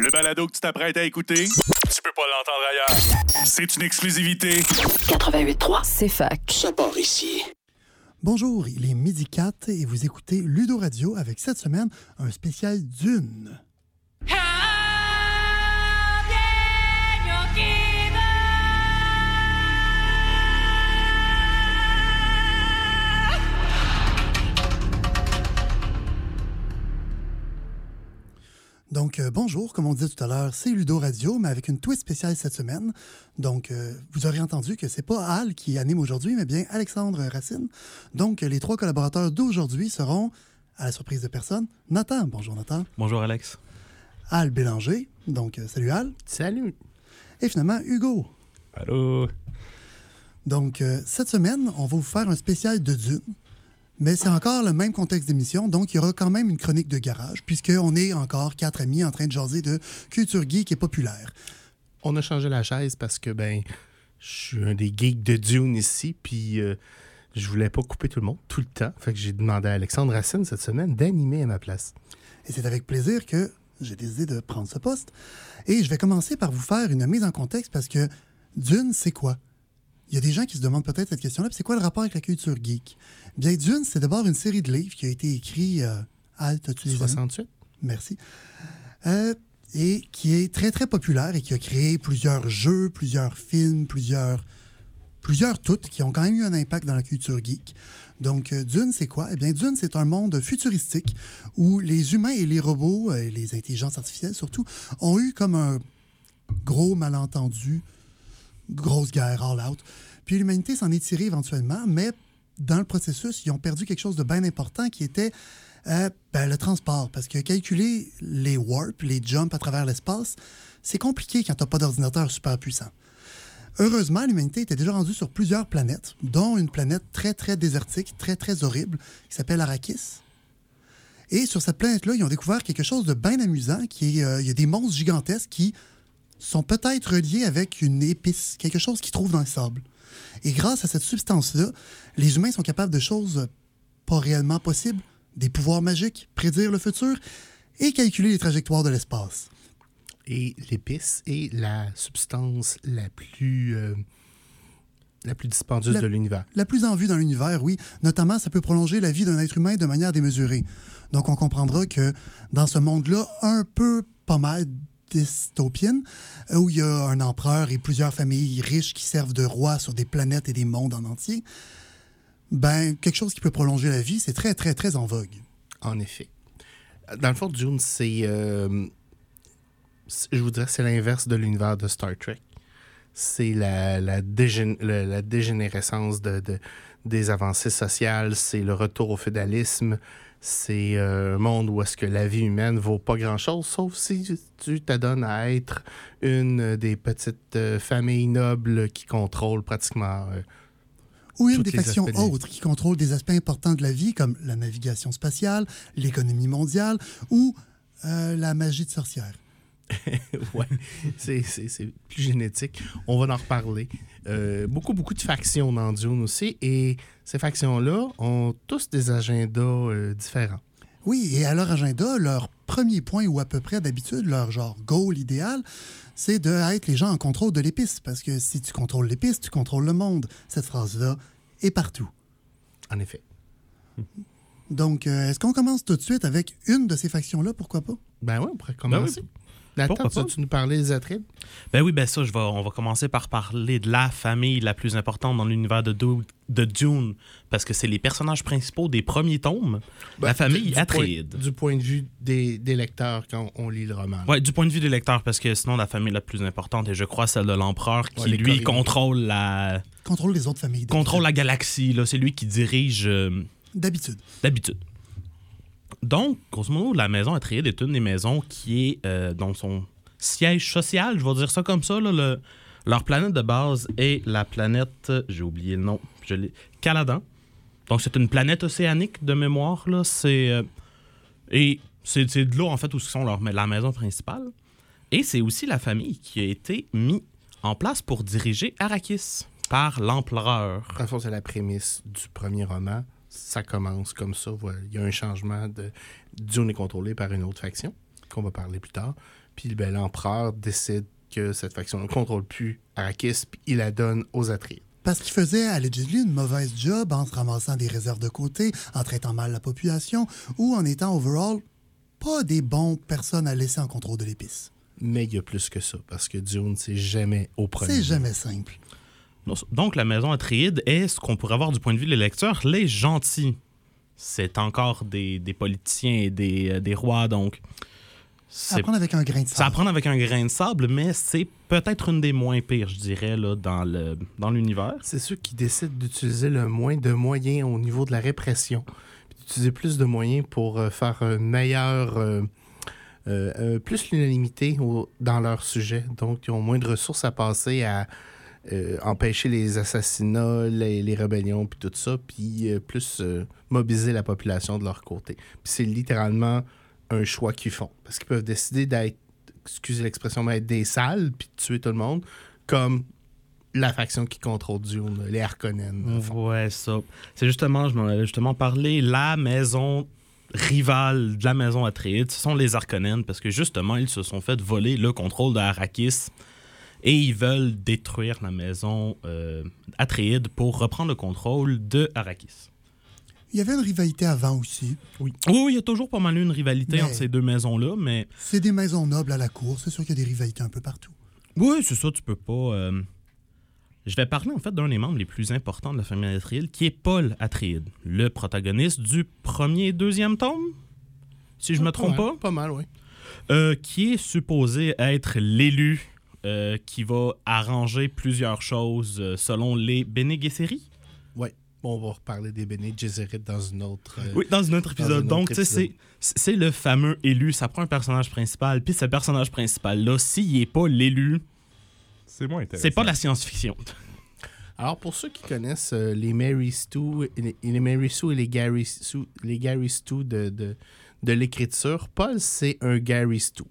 Le balado que tu t'apprêtes à écouter, tu peux pas l'entendre ailleurs. C'est une exclusivité. 88.3, c'est fac. Ça part ici. Bonjour, il est midi 4 et vous écoutez Ludo Radio avec cette semaine un spécial Dune. Donc, euh, bonjour, comme on disait tout à l'heure, c'est Ludo Radio, mais avec une twist spéciale cette semaine. Donc, euh, vous aurez entendu que c'est pas Al qui anime aujourd'hui, mais bien Alexandre Racine. Donc, les trois collaborateurs d'aujourd'hui seront, à la surprise de personne, Nathan. Bonjour Nathan. Bonjour Alex. Al Bélanger. Donc, euh, salut Al. Salut. Et finalement, Hugo. Allô. Donc, euh, cette semaine, on va vous faire un spécial de Dune. Mais c'est encore le même contexte d'émission, donc il y aura quand même une chronique de garage, puisqu'on est encore quatre amis en train de jaser de culture geek et populaire. On a changé la chaise parce que, ben, je suis un des geeks de Dune ici, puis euh, je voulais pas couper tout le monde tout le temps. Fait que j'ai demandé à Alexandre Racine cette semaine d'animer à ma place. Et c'est avec plaisir que j'ai décidé de prendre ce poste. Et je vais commencer par vous faire une mise en contexte parce que Dune, c'est quoi? Il y a des gens qui se demandent peut-être cette question-là, c'est quoi le rapport avec la culture geek? Bien, Dune, c'est d'abord une série de livres qui a été écrit euh, Alt, as-tu les années? 68? Merci. Euh, et qui est très, très populaire et qui a créé plusieurs jeux, plusieurs films, plusieurs, plusieurs toutes qui ont quand même eu un impact dans la culture geek. Donc, euh, Dune, c'est quoi? Eh bien, Dune, c'est un monde futuristique où les humains et les robots, et les intelligences artificielles surtout, ont eu comme un gros malentendu, grosse guerre all out. Puis l'humanité s'en est tirée éventuellement, mais dans le processus, ils ont perdu quelque chose de bien important qui était euh, ben, le transport. Parce que calculer les warps, les jumps à travers l'espace, c'est compliqué quand tu pas d'ordinateur super puissant. Heureusement, l'humanité était déjà rendue sur plusieurs planètes, dont une planète très, très désertique, très, très horrible, qui s'appelle Arrakis. Et sur cette planète-là, ils ont découvert quelque chose de bien amusant, qui est, euh, il y a des monstres gigantesques qui sont peut-être reliés avec une épice, quelque chose qu'ils trouvent dans le sable. Et grâce à cette substance-là, les humains sont capables de choses pas réellement possibles, des pouvoirs magiques, prédire le futur et calculer les trajectoires de l'espace. Et l'épice est la substance la plus, euh, la plus dispendieuse La- de l'univers. La plus en vue dans l'univers, oui. Notamment, ça peut prolonger la vie d'un être humain de manière démesurée. Donc, on comprendra que dans ce monde-là, un peu pas mal dystopienne, euh, où il y a un empereur et plusieurs familles riches qui servent de rois sur des planètes et des mondes en entier, ben, quelque chose qui peut prolonger la vie, c'est très, très, très en vogue. En effet. Dans le fond, Dune, c'est. euh, je vous dirais, c'est l'inverse de l'univers de Star Trek. C'est la, la, la dégénérescence de, de- des avancées sociales, c'est le retour au féodalisme, c'est euh, un monde où est-ce que la vie humaine vaut pas grand-chose, sauf si tu t'adonnes à être une des petites euh, familles nobles qui contrôlent pratiquement euh, Ou une Toutes des factions autres qui contrôlent des aspects importants de la vie, comme la navigation spatiale, l'économie mondiale ou euh, la magie de sorcière. ouais, c'est, c'est- c'est plus génétique. On va en reparler. Euh, beaucoup, beaucoup de factions dans Dune aussi. Et ces factions-là ont tous des agendas euh, différents. Oui, et à leur agenda, leur premier point, ou à peu près d'habitude, leur genre goal idéal, c'est d'être les gens en contrôle de l'épice. Parce que si tu contrôles l'épice, tu contrôles le monde. Cette phrase-là est partout. En effet. Donc, euh, est-ce qu'on commence tout de suite avec une de ces factions-là? Pourquoi pas? Ben oui, on pourrait commencer. Nathan, Pourquoi tu vas-tu nous parler des Atrides? Ben oui, ben ça, je vais, on va commencer par parler de la famille la plus importante dans l'univers de, Du- de Dune, parce que c'est les personnages principaux des premiers tomes. la famille Ben, du, Atreides. point, du point de vue des, des lecteurs quand on lit le roman. Ouais, du point de vue des lecteurs, parce que sinon, la famille la plus importante est, je crois, celle de l'empereur, qui, Ouais, lui, contrôle la, Contrôle les autres familles. contrôle la galaxie. là. C'est lui qui dirige euh, D'habitude. d'habitude. Donc, grosso modo, la maison Atreides est une des maisons qui est euh, dans son siège social, je vais dire ça comme ça. leur planète de base est la planète, j'ai oublié le nom, je Caladan. Donc, c'est une planète océanique de mémoire. Là. C'est, euh, et c'est, de là, en fait, où sont leur, la maison principale. Et c'est aussi la famille qui a été mise en place pour diriger Arrakis par l'empereur. Fond, c'est la prémisse du premier roman. Ça commence comme ça. Voilà. Il y a un changement de. Dune est contrôlé par une autre faction, qu'on va parler plus tard. Puis ben, l'empereur décide que cette faction ne contrôle plus Arrakis, puis il la donne aux Atreides. Parce qu'il faisait allegedly une mauvaise job en se ramassant des réserves de côté, en traitant mal la population, ou en étant overall pas des bons personnes à laisser en contrôle de l'épice. Mais il y a plus que ça, parce que Dune, c'est jamais au premier. C'est jamais simple. Donc, la maison Atréide est ce qu'on pourrait avoir du point de vue des lecteurs, les gentils. C'est encore des, des, politiciens et des, euh, des rois, donc. Ça à prendre avec un grain de sable. Ça à prendre avec un grain de sable, mais c'est peut-être une des moins pires, je dirais, là, dans, le, dans l'univers. C'est ceux qui décident d'utiliser le moins de moyens au niveau de la répression, d'utiliser plus de moyens pour euh, faire un meilleur. Euh, euh, plus l'unanimité dans leur sujet. Donc, ils ont moins de ressources à passer à empêcher les assassinats, les, les rébellions, puis tout ça, puis plus mobiliser la population de leur côté. C'est littéralement un choix qu'ils font. Parce qu'ils peuvent décider d'être, excusez l'expression, mais être des salles, puis de tuer tout le monde, comme la faction qui contrôle Dune, les Harkonnen. Ouais, ça. C'est justement, je m'en avais justement parlé, la maison rivale de la maison Atreides, ce sont les Harkonnen, parce que justement, ils se sont fait voler le contrôle de Arrakis et ils veulent détruire la maison euh, Atreides pour reprendre le contrôle de Arrakis. Il y avait une rivalité avant aussi. Oui. Oui, il y a toujours pas mal une rivalité entre ces deux maisons-là, mais. C'est des maisons nobles à la cour. C'est sûr qu'il y a des rivalités un peu partout. Oui, c'est ça, tu peux pas. Euh, je vais parler en fait d'un des membres les plus importants de la famille Atreides, qui est Paul Atreides, le protagoniste du premier et deuxième tome, si je ne me trompe pas. Pas mal, oui. Euh, qui est supposé être l'élu euh, qui va arranger plusieurs choses selon les Bene Gesserit. Oui on va reparler des Bene Gesserit dans une autre. Euh, oui, dans un autre épisode. Donc, tu sais, c'est le fameux élu. Ça prend un personnage principal. Puis ce personnage principal-là, s'il n'est pas l'élu, c'est moins intéressant. C'est pas de la science-fiction. Alors, pour ceux qui connaissent euh, les Mary Stu, les, les Mary Sue et les Gary Stu, les Gary Stu de, de, de l'écriture, Paul, c'est un Gary Stu.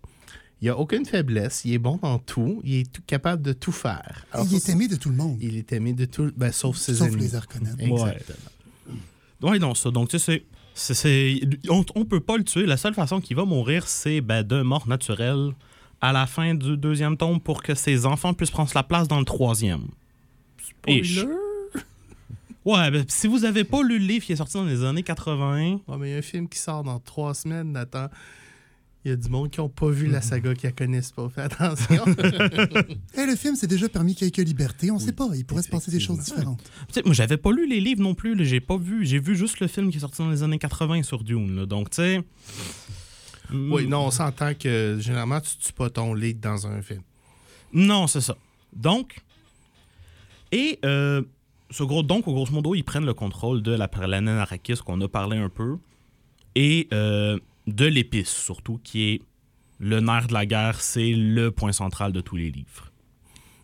Il a aucune faiblesse, il est bon dans tout, il est tout, capable de tout faire. il est aimé de tout le monde. Il est aimé de tout, ben, sauf ses sauf ennemis. les Arconnettes. Exactement. Ouais. non, ça. Donc, tu sais, c'est, on, on peut pas le tuer. La seule façon qu'il va mourir, c'est ben, de mort naturelle à la fin du deuxième tome pour que ses enfants puissent prendre la place dans le troisième. Spoiler! Ouais, ben, si vous avez pas lu le livre qui est sorti dans les années 80. Ouais, mais il y a un film qui sort dans trois semaines, Nathan. Il y a du monde qui n'ont pas vu la saga, qui la connaissent pas. Fais attention. hey, le film s'est déjà permis quelques libertés. On ne sait pas. Il pourrait se passer des choses différentes. sais, moi, j'avais pas lu les livres non plus. J'ai pas vu. J'ai vu juste le film qui est sorti dans les années 80 sur Dune. Là. Donc, tu sais. Oui, non, on s'entend que généralement, tu tues pas ton lead dans un film. Non, c'est ça. Donc. Et. Euh, ce gros, donc, au grosso modo, ils prennent le contrôle de la planète Arrakis qu'on a parlé un peu. Et. Euh, de l'épice, surtout, qui est le nerf de la guerre, c'est le point central de tous les livres.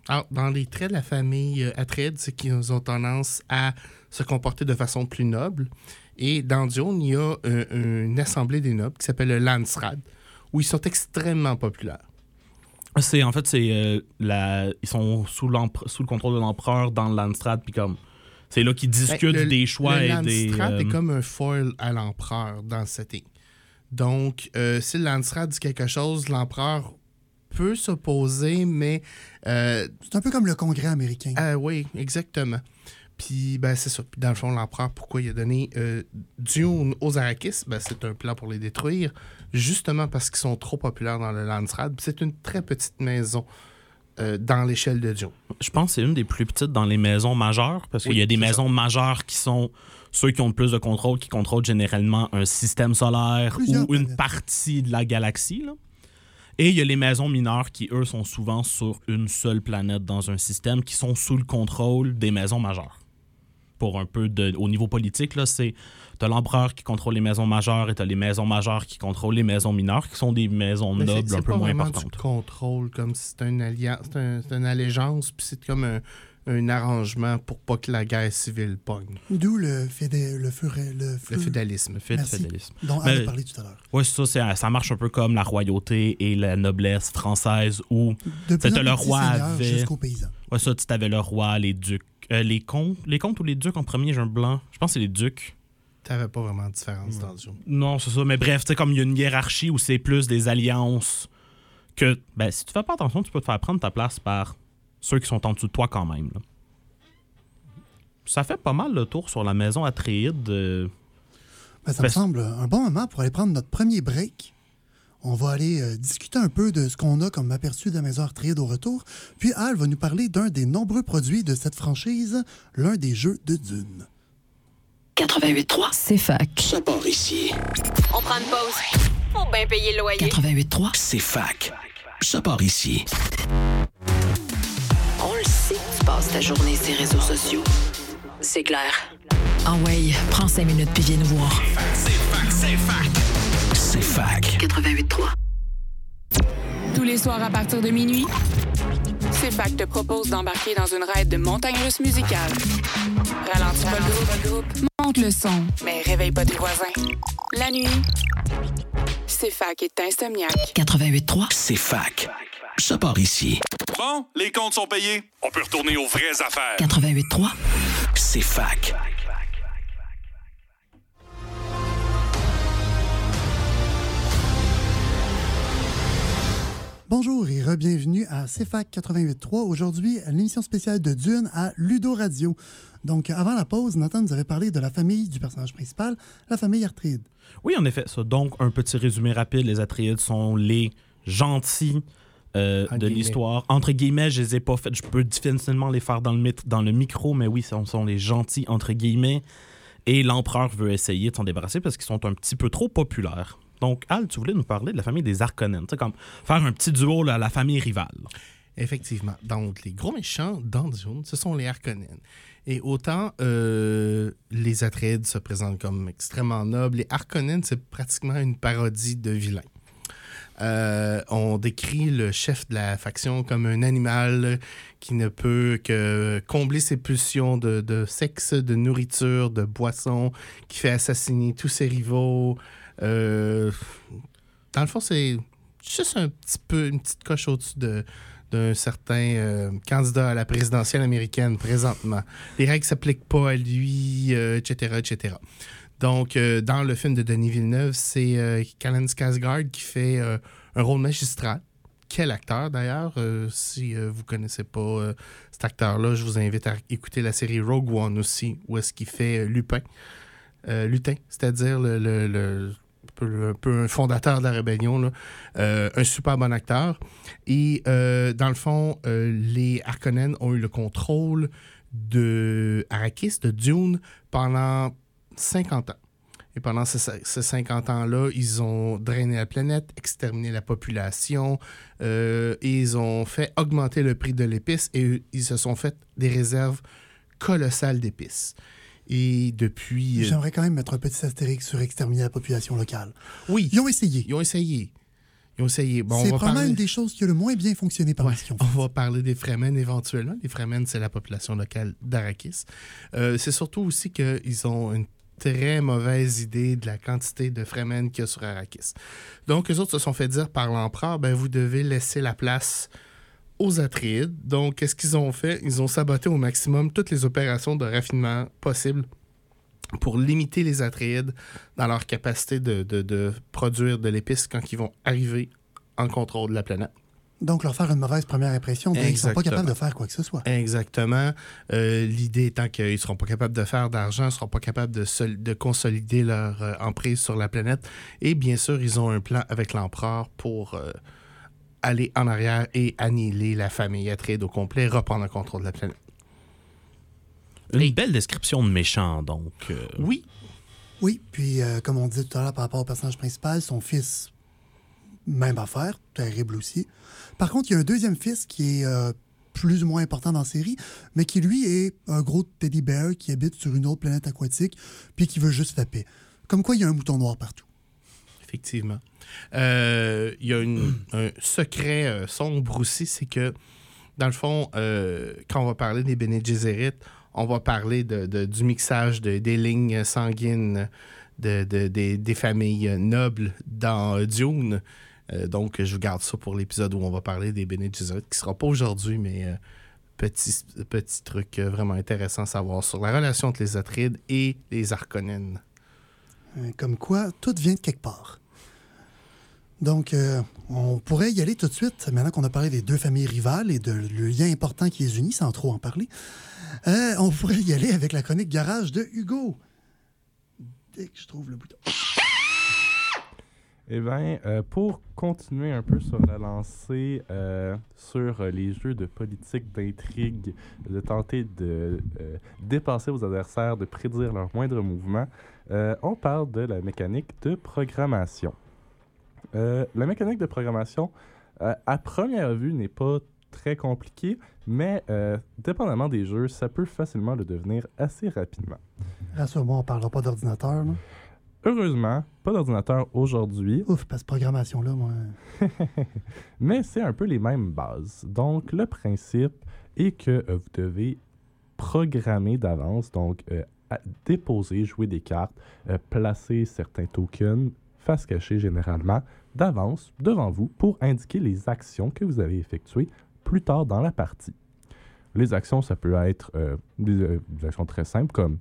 Alors, dans les traits de la famille euh, Atreides, c'est qu'ils ont tendance à se comporter de façon plus noble. Et dans Dune, il y a euh, une assemblée des nobles qui s'appelle le Landsrad, où ils sont extrêmement populaires. C'est en fait c'est euh, la ils sont sous, sous le contrôle de l'empereur dans le Landsrad puis comme c'est là qu'ils discutent Ben, le- des choix le et des Landsrad est comme un foil à l'empereur dans le setting. Donc, euh, si le Landsrad dit quelque chose, l'empereur peut s'opposer, mais euh, C'est un peu comme le Congrès américain. ah oui, exactement. Puis, ben, c'est ça. Puis, dans le fond, l'empereur, pourquoi il a donné euh, Dune aux Arrakis? Ben, c'est un plan pour les détruire, justement parce qu'ils sont trop populaires dans le Landsrad. Puis c'est une très petite maison euh, dans l'échelle de Dune. je pense que c'est une des plus petites dans les maisons majeures parce Oui, qu'il y a des maisons majeures qui sont ceux qui ont le plus de contrôle qui contrôlent généralement un système solaire Plusieurs ou une planètes. partie de la galaxie là. Et il y a les maisons mineures qui, eux, sont souvent sur une seule planète dans un système qui sont sous le contrôle des maisons majeures. Pour un peu de. Au niveau politique, là, c'est. T'as l'empereur qui contrôle les maisons majeures et t'as les maisons majeures qui contrôlent les maisons mineures, qui sont des maisons Mais c'est- nobles c'est un peu pas moins importantes. du contrôle, comme si c'était une alliance, c'est un- c'est une allégeance, puis c'est comme un, un arrangement pour pas que la guerre civile pogne. D'où le, fédé, le, furé- le, Le feu- fédalisme. Le dont Anne a parlé tout à l'heure. Ouais, c'est ça, c'est- ça marche un peu comme la royauté et la noblesse française où, C'était le roi avait- jusqu'aux paysans. ouais, ça, tu avais le roi, les ducs, euh, les comtes, les comtes ou les ducs en premier, j'ai un blanc. Je pense que c'est les ducs. T'avais pas vraiment de différence dans le jeu. Non, c'est ça, mais bref, tu sais, comme il y a une hiérarchie où c'est plus des alliances que ben, si tu fais pas attention, tu peux te faire prendre ta place par ceux qui sont en dessous de toi quand même. là. Ça fait pas mal le tour sur la maison Atréide. euh, Ben, ça Ben, me semble un bon moment pour aller prendre notre premier break. On va aller euh, discuter un peu de ce qu'on a comme aperçu de la maison Arthride au retour. Puis Al va nous parler d'un des nombreux produits de cette franchise, l'un des jeux de Dune. 88.3, c'est fac. Ça part ici. On prend une pause. Faut bien payer le loyer. 88.3, C'est fac. Ça part ici. Que tu passes ta journée sur les réseaux sociaux. C'est clair. Ah ouais, prends cinq minutes puis viens nous voir. C'est fac. 88.3. Tous les soirs à partir de minuit, CFAC te propose d'embarquer dans une raide de montagne russe musicale. Ralentis pas le groupe, monte le son, mais réveille pas tes voisins. La nuit, CFAC est insomniaque. 88.3, C'est fac. Ça part ici. Bon, les comptes sont payés. On peut retourner aux vraies affaires. 88.3, C'est fac. Bonjour et re-bienvenue à CFAC 88.3. Aujourd'hui, l'émission spéciale de Dune à Ludo Radio. Donc, avant la pause, Nathan nous avait parlé de la famille du personnage principal, la famille Arthride. Oui, en effet, ça. Donc, un petit résumé rapide. Les Atreides sont les gentils euh, de l'histoire. Entre guillemets, je les ai pas fait. Je peux difficilement les faire dans le, dans le micro, mais oui, ce sont, sont les gentils, entre guillemets. Et l'empereur veut essayer de s'en débarrasser parce qu'ils sont un petit peu trop populaires. Donc, Al, tu voulais nous parler de la famille des Harkonnen. Tu sais, comme faire un petit duo là, à la famille rivale. Effectivement. Donc, les gros méchants dans Dune, ce sont les Harkonnen. Et autant euh, les Atreides se présentent comme extrêmement nobles, les Harkonnen, c'est pratiquement une parodie de vilains. Euh, on décrit le chef de la faction comme un animal qui ne peut que combler ses pulsions de, sexe, de nourriture, de boisson, qui fait assassiner tous ses rivaux. Euh, dans le fond, c'est juste un petit peu, une petite coche au-dessus de, d'un certain euh, candidat à la présidentielle américaine présentement. Les règles ne s'appliquent pas à lui, etc., etc. Donc, euh, dans le film de Denis Villeneuve, c'est euh, Callan qui fait euh, un rôle magistral. Quel acteur, d'ailleurs? Euh, si vous connaissez pas cet acteur-là, je vous invite à écouter la série Rogue One aussi, où est-ce qu'il fait Lupin. Lutin, c'est-à-dire un peu- un fondateur de la rébellion, un super bon acteur. Et dans le fond, les Harkonnen ont eu le contrôle de Arrakis, de Dune, pendant 50 ans. Et pendant ces, ces 50 ans-là, ils ont drainé la planète, exterminé la population, euh, et ils ont fait augmenter le prix de l'épice et ils se sont fait des réserves colossales d'épices. Et depuis... euh, J'aimerais quand même mettre un petit astérix sur exterminer la population locale. oui, Ils ont essayé. ils ont essayé. Ils ont essayé. Bon, on C'est probablement parler- une des choses qui a le moins bien fonctionné par Ouais, on va parler des Fremen éventuellement. Les Fremen, c'est la population locale d'Arakis. Euh, c'est surtout aussi qu'ils ont une très mauvaise idée de la quantité de Fremen qu'il y a sur Arrakis. Donc, eux autres se sont fait dire par l'empereur, ben, vous devez laisser la place aux Atreides. Donc, qu'est-ce qu'ils ont fait? Ils ont saboté au maximum toutes les opérations de raffinement possibles pour limiter les Atreides dans leur capacité de- de produire de l'épice quand ils vont arriver en contrôle de la planète. Donc, leur faire une mauvaise première impression, ben, ils ne sont pas capables de faire quoi que ce soit. Exactement. Euh, L'idée étant qu'ils ne seront pas capables de faire d'argent, ne seront pas capables de, sol- de consolider leur euh, emprise sur la planète. Et bien sûr, ils ont un plan avec l'empereur pour euh, aller en arrière et annihiler la famille Atreides au complet, reprendre le contrôle de la planète. Une belle description de méchant, donc. euh, Oui, Oui, puis euh, comme on disait tout à l'heure par rapport au personnage principal, son fils, même affaire, terrible aussi. Par contre, il y a un deuxième fils qui est euh, plus ou moins important dans la série, mais qui lui est un gros teddy bear qui habite sur une autre planète aquatique, puis qui veut juste la paix. Comme quoi, il y a un mouton noir partout. effectivement. Euh, Il y a un secret euh, sombre aussi, c'est que, dans le fond, quand on va parler des Bene Gesserit, on va parler de, du mixage de- des lignes sanguines de, de- des, familles nobles dans Dune. Euh, donc, je vous garde ça pour l'épisode où on va parler des Bene Gesserit, qui sera pas aujourd'hui, mais euh, petit, truc euh, vraiment intéressant à savoir sur la relation entre les Atreides et les Harkonnen. Euh, Comme quoi, tout vient de quelque part. Donc, on pourrait y aller tout de suite, maintenant qu'on a parlé des deux familles rivales et de le lien important qui les unit, sans trop en parler. On pourrait y aller avec la chronique garage de Hugo. Dès que je trouve le bouton. Eh bien, euh, pour continuer un peu sur la lancée euh, sur euh, les jeux de politique, d'intrigue, de tenter de dépasser vos adversaires, de prédire leurs moindres mouvements, euh, on parle de la mécanique de programmation. La mécanique de programmation, à première vue, n'est pas très compliquée, mais dépendamment des jeux, ça peut facilement le devenir assez rapidement. Rassure-moi, on ne parlera pas d'ordinateur. Heureusement, pas d'ordinateur aujourd'hui, Ouf, parce que programmation-là, moi. mais c'est un peu les mêmes bases. Donc, le principe est que euh, vous devez programmer d'avance, donc euh, à- déposer, jouer des cartes, euh, placer certains tokens, face cachée généralement, d'avance devant vous pour indiquer les actions que vous allez effectuer plus tard dans la partie. Les actions, ça peut être euh, des, euh, des actions très simples comme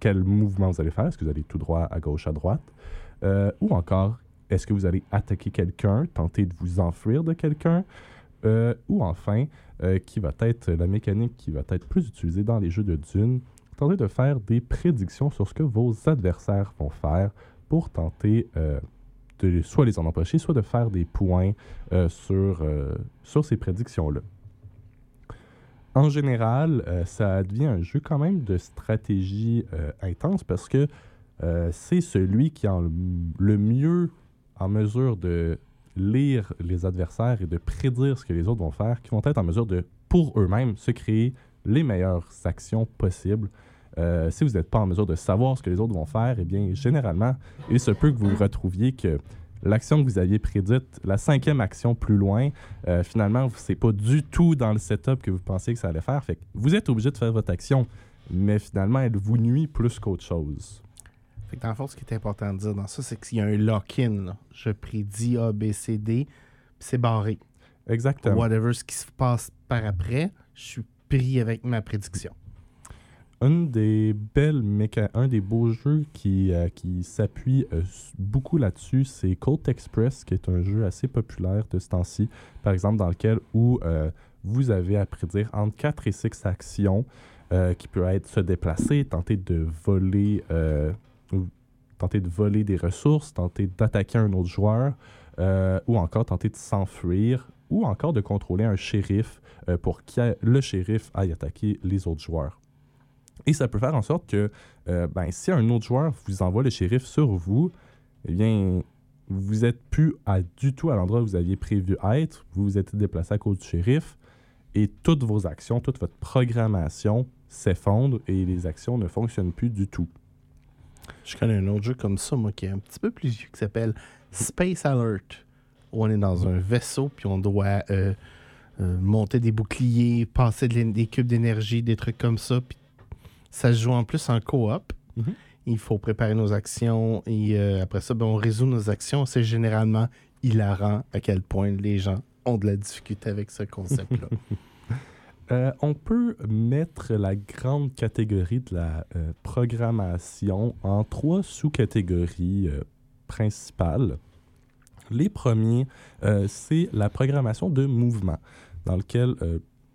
quel mouvement vous allez faire, est-ce que vous allez tout droit, à gauche, à droite, Euh, ou encore est-ce que vous allez attaquer quelqu'un, tenter de vous enfuir de quelqu'un, Euh, ou enfin, euh, qui va être la mécanique qui va être plus utilisée dans les jeux de Dune, tenter de faire des prédictions sur ce que vos adversaires vont faire pour tenter de soit les en empêcher, soit de faire des points sur, sur ces prédictions-là. En général, euh, ça devient un jeu quand même de stratégie euh, intense parce que euh, c'est celui qui est le mieux en mesure de lire les adversaires et de prédire ce que les autres vont faire, qui vont être en mesure de, pour eux-mêmes, se créer les meilleures actions possibles. Si vous n'êtes pas en mesure de savoir ce que les autres vont faire, eh bien, généralement, il se peut que vous retrouviez que l'action que vous aviez prédite, la cinquième action plus loin, euh, finalement, c'est pas du tout dans le setup que vous pensiez que ça allait faire. Fait que vous êtes obligé de faire votre action, mais finalement, elle vous nuit plus qu'autre chose? Fait que dans le fond, ce qui est important de dire dans ça, c'est qu'il y a un lock-in. Je prédis A, B, C, D, puis c'est barré. Exactement. Whatever ce qui se passe par après, je suis pris avec ma prédiction. Un des beaux jeux qui, euh, s'appuie euh, beaucoup là-dessus, c'est Colt Express, qui est un jeu assez populaire de ce temps-ci, par exemple, dans lequel euh, vous avez à prédire entre 4 et 6 actions qui peuvent être se déplacer, tenter de voler tenter de voler des ressources, tenter d'attaquer un autre joueur, ou encore tenter de s'enfuir, ou encore de contrôler un shérif pour que le shérif aille attaquer les autres joueurs. Et ça peut faire en sorte que euh, ben, si un autre joueur vous envoie le shérif sur vous, eh bien, vous n'êtes plus à, du tout à l'endroit où vous aviez prévu être. Vous vous êtes déplacé à cause du shérif et toutes vos actions, toute votre programmation s'effondre et les actions ne fonctionnent plus du tout. Je connais un autre jeu comme ça, moi, qui est un petit peu plus vieux, qui s'appelle Space Alert. Où on est dans un vaisseau, puis on doit euh, euh, monter des boucliers, passer des cubes d'énergie, des trucs comme ça. Ça se joue en plus en coop. Mhm. Il faut préparer nos actions et euh, après ça, ben, on résout nos actions. C'est généralement hilarant à quel point les gens ont de la difficulté avec ce concept-là. Euh, on peut mettre la grande catégorie de la euh, programmation en trois sous-catégories euh, principales. Les premiers, c'est la programmation de mouvement, dans lequel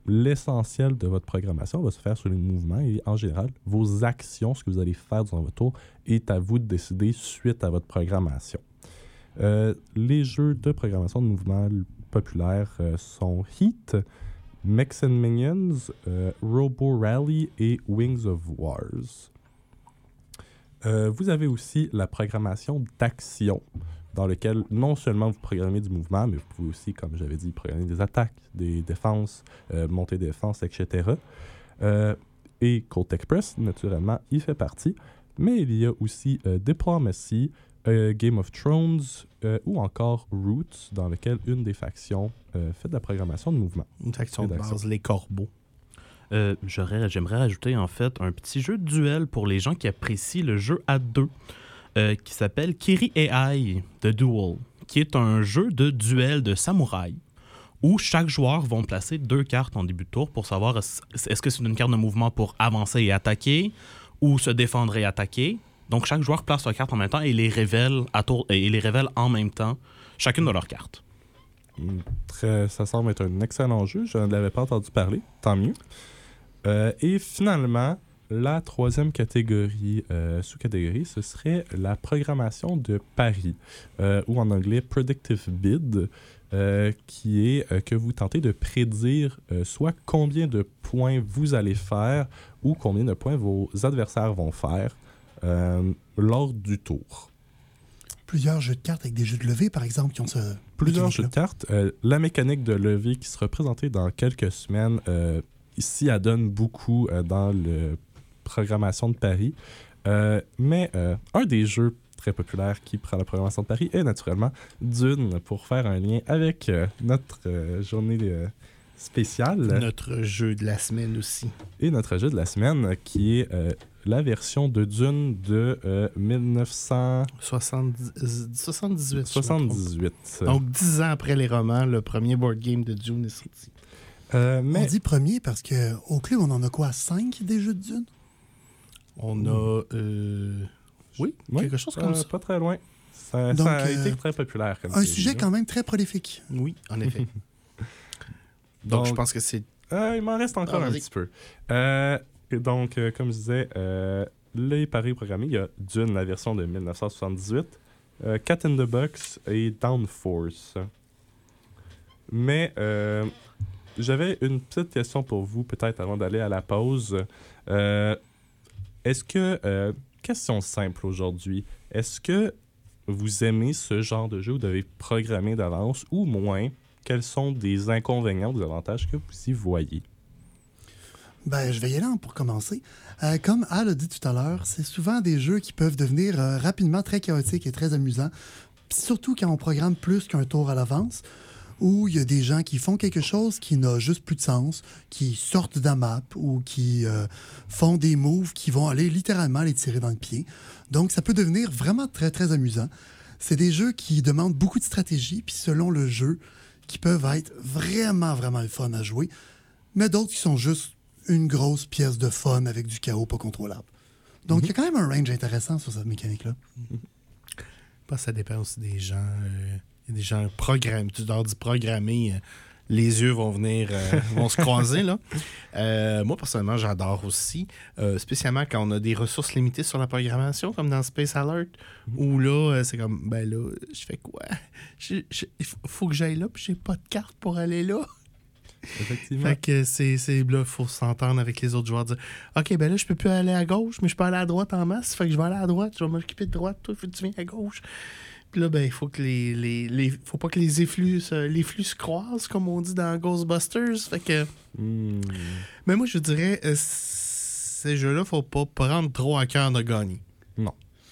l'essentiel de votre programmation va se faire sur les mouvements et en général, vos actions, ce que vous allez faire durant votre tour, est à vous de décider suite à votre programmation. Euh, les jeux de programmation de mouvement populaires euh, sont Heat, Mechs and Minions, euh, Robo Rally et Wings of Wars. Vous avez aussi la programmation d'action, dans lequel non seulement vous programmez du mouvement, mais vous pouvez aussi, comme j'avais dit, programmer des attaques, des défenses, euh, monter des défenses, etc. Euh, et Colt Express, naturellement, y fait partie. Mais il y a aussi euh, Diplomacy, euh, Game of Thrones euh, ou encore Roots, dans lequel une des factions euh, fait de la programmation de mouvement. Une faction de base, les corbeaux. Euh, J'aimerais rajouter en fait un petit jeu de duel pour les gens qui apprécient le jeu à deux euh, qui s'appelle Kiri AI The Duel, qui est un jeu de duel de samouraï où chaque joueur va placer deux cartes en début de tour pour savoir est-ce que c'est une carte de mouvement pour avancer et attaquer ou se défendre et attaquer. Donc chaque joueur place sa carte en même temps et les révèle à tour et les en même temps chacune de leurs cartes. Mm, Très, ça semble être un excellent jeu. Je ne l'avais pas entendu parler. Tant mieux. Euh, et finalement, la troisième catégorie, euh, sous-catégorie, ce serait la programmation de paris, euh, ou en anglais Predictive Bid, euh, qui est que vous tentez de prédire soit combien de points vous allez faire ou combien de points vos adversaires vont faire lors du tour. Plusieurs jeux de cartes avec des jeux de levée, par exemple, qui ont ce. Plusieurs jeux de cartes. La mécanique de levée qui sera présentée dans quelques semaines, ici, elle donne beaucoup euh, dans la programmation de Paris. Euh, mais euh, un des jeux très populaires qui prend la programmation de Paris est naturellement Dune, pour faire un lien avec euh, notre euh, journée euh, spéciale Notre jeu de la semaine aussi. et notre jeu de la semaine qui est euh, la version de Dune de euh, 1978. 70, 78. je me trompe. 78. Donc, dix ans après les romans, le premier board game de Dune est sorti. Euh, On dit premier parce que au club, on en a quoi Cinq des jeux de Dune? On a. euh, Oui, Oui, quelque chose comme euh, ça. Pas très loin. Ça, Donc, ça a euh, été très populaire. Comme Un série, sujet là. quand même très prolifique. Oui, en effet. Donc, Donc, je pense que c'est. Euh, il m'en reste encore Ah, un petit peu. Euh, et donc, euh, comme je disais, euh, les paris programmés, il y a Dune, la version de 1978, euh, Cat in the Box et Downforce. Mais euh, j'avais une petite question pour vous, peut-être avant d'aller à la pause. Est-ce que, euh, question simple aujourd'hui, est-ce que vous aimez ce genre de jeu où vous devez programmer d'avance ou moins? Quels sont des inconvénients, des avantages que vous y voyez? Ben, je vais y aller pour commencer. Euh, comme Al a dit tout à l'heure, c'est souvent des jeux qui peuvent devenir euh, rapidement très chaotiques et très amusants. Surtout quand on programme plus qu'un tour à l'avance, où il y a des gens qui font quelque chose qui n'a juste plus de sens, qui sortent de la map ou qui euh, font des moves qui vont aller littéralement les tirer dans le pied. Donc, ça peut devenir vraiment très, très amusant. C'est des jeux qui demandent beaucoup de stratégie, puis selon le jeu, qui peuvent être vraiment, vraiment fun à jouer, mais d'autres qui sont juste une grosse pièce de fun avec du chaos pas contrôlable. Donc, il y a quand même un range intéressant sur cette mécanique-là. Je pense que ça dépend aussi des gens. euh, Il y a des gens programment. Tu dois du programmer. euh, les yeux vont venir, euh, vont se croiser. Là. Euh, moi, personnellement, j'adore aussi, euh, spécialement quand on a des ressources limitées sur la programmation, comme dans Space Alert, où là, c'est comme, ben là, je fais quoi? Il faut- que j'aille là, puis j'ai pas de carte pour aller là. Effectivement. Fait que c'est, là, faut s'entendre avec les autres joueurs. Dire, OK, ben là, je peux plus aller à gauche, mais je peux aller à droite en masse. Fait que je vais aller à droite, je vais m'occuper de droite. Toi, faut que tu viennes à gauche. Puis là, ben, il faut que les, les, les- faut pas que les efflux, se- les flux se croisent, comme on dit dans Ghostbusters. Fait que, Hmm. mais moi, je dirais, euh, ces jeux-là, faut pas prendre trop à cœur de gagner.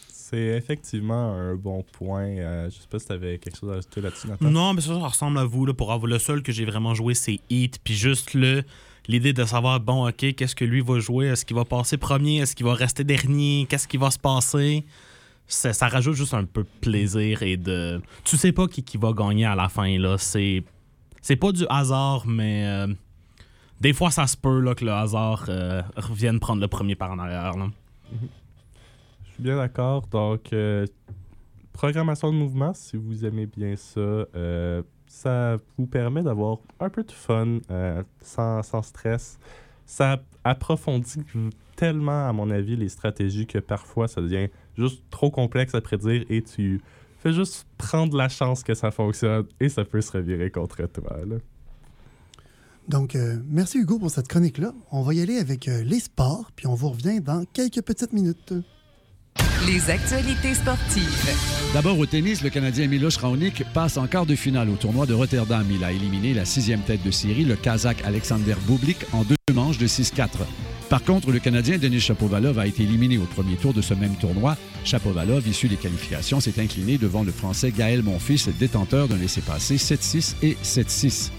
C'est effectivement un bon point. Euh, je sais pas si tu avais quelque chose à ajouter là-dessus, Nathan. Non, mais ça, ça ressemble à vous. Là, pour avoir le seul que j'ai vraiment joué, c'est Heat. Puis juste le l'idée de savoir, bon, OK, qu'est-ce que lui va jouer? Est-ce qu'il va passer premier? Est-ce qu'il va rester dernier? Qu'est-ce qui va se passer? Ça, rajoute juste un peu de plaisir et de... Tu sais pas qui, qui va gagner à la fin, là. C'est... C'est pas du hasard, mais... euh, Des fois, ça se peut là, que le hasard euh, revienne prendre le premier par en arrière. Là. Je suis bien d'accord. Donc, euh, programmation de mouvement, si vous aimez bien ça, ça vous permet d'avoir un peu de fun sans, sans stress. Ça approfondit tellement, à mon avis, les stratégies que parfois ça devient juste trop complexe à prédire et tu fais juste prendre la chance que ça fonctionne et ça peut se revirer contre toi. là. Donc, euh, merci Hugo pour cette chronique-là. On va y aller avec euh, les sports, puis on vous revient dans quelques petites minutes. Les actualités sportives. D'abord au tennis, le Canadien Miloš Raonic passe en quart de finale au tournoi de Rotterdam. Il a éliminé la sixième tête de série, le Kazakh Alexander Bublik, en deux manches de 6-4. Par contre, le Canadien Denis Chapovalov a été éliminé au premier tour de ce même tournoi. Chapovalov, issu des qualifications, s'est incliné devant le Français Gaël Monfils, détenteur d'un laissez-passer 7-6 et 7-6.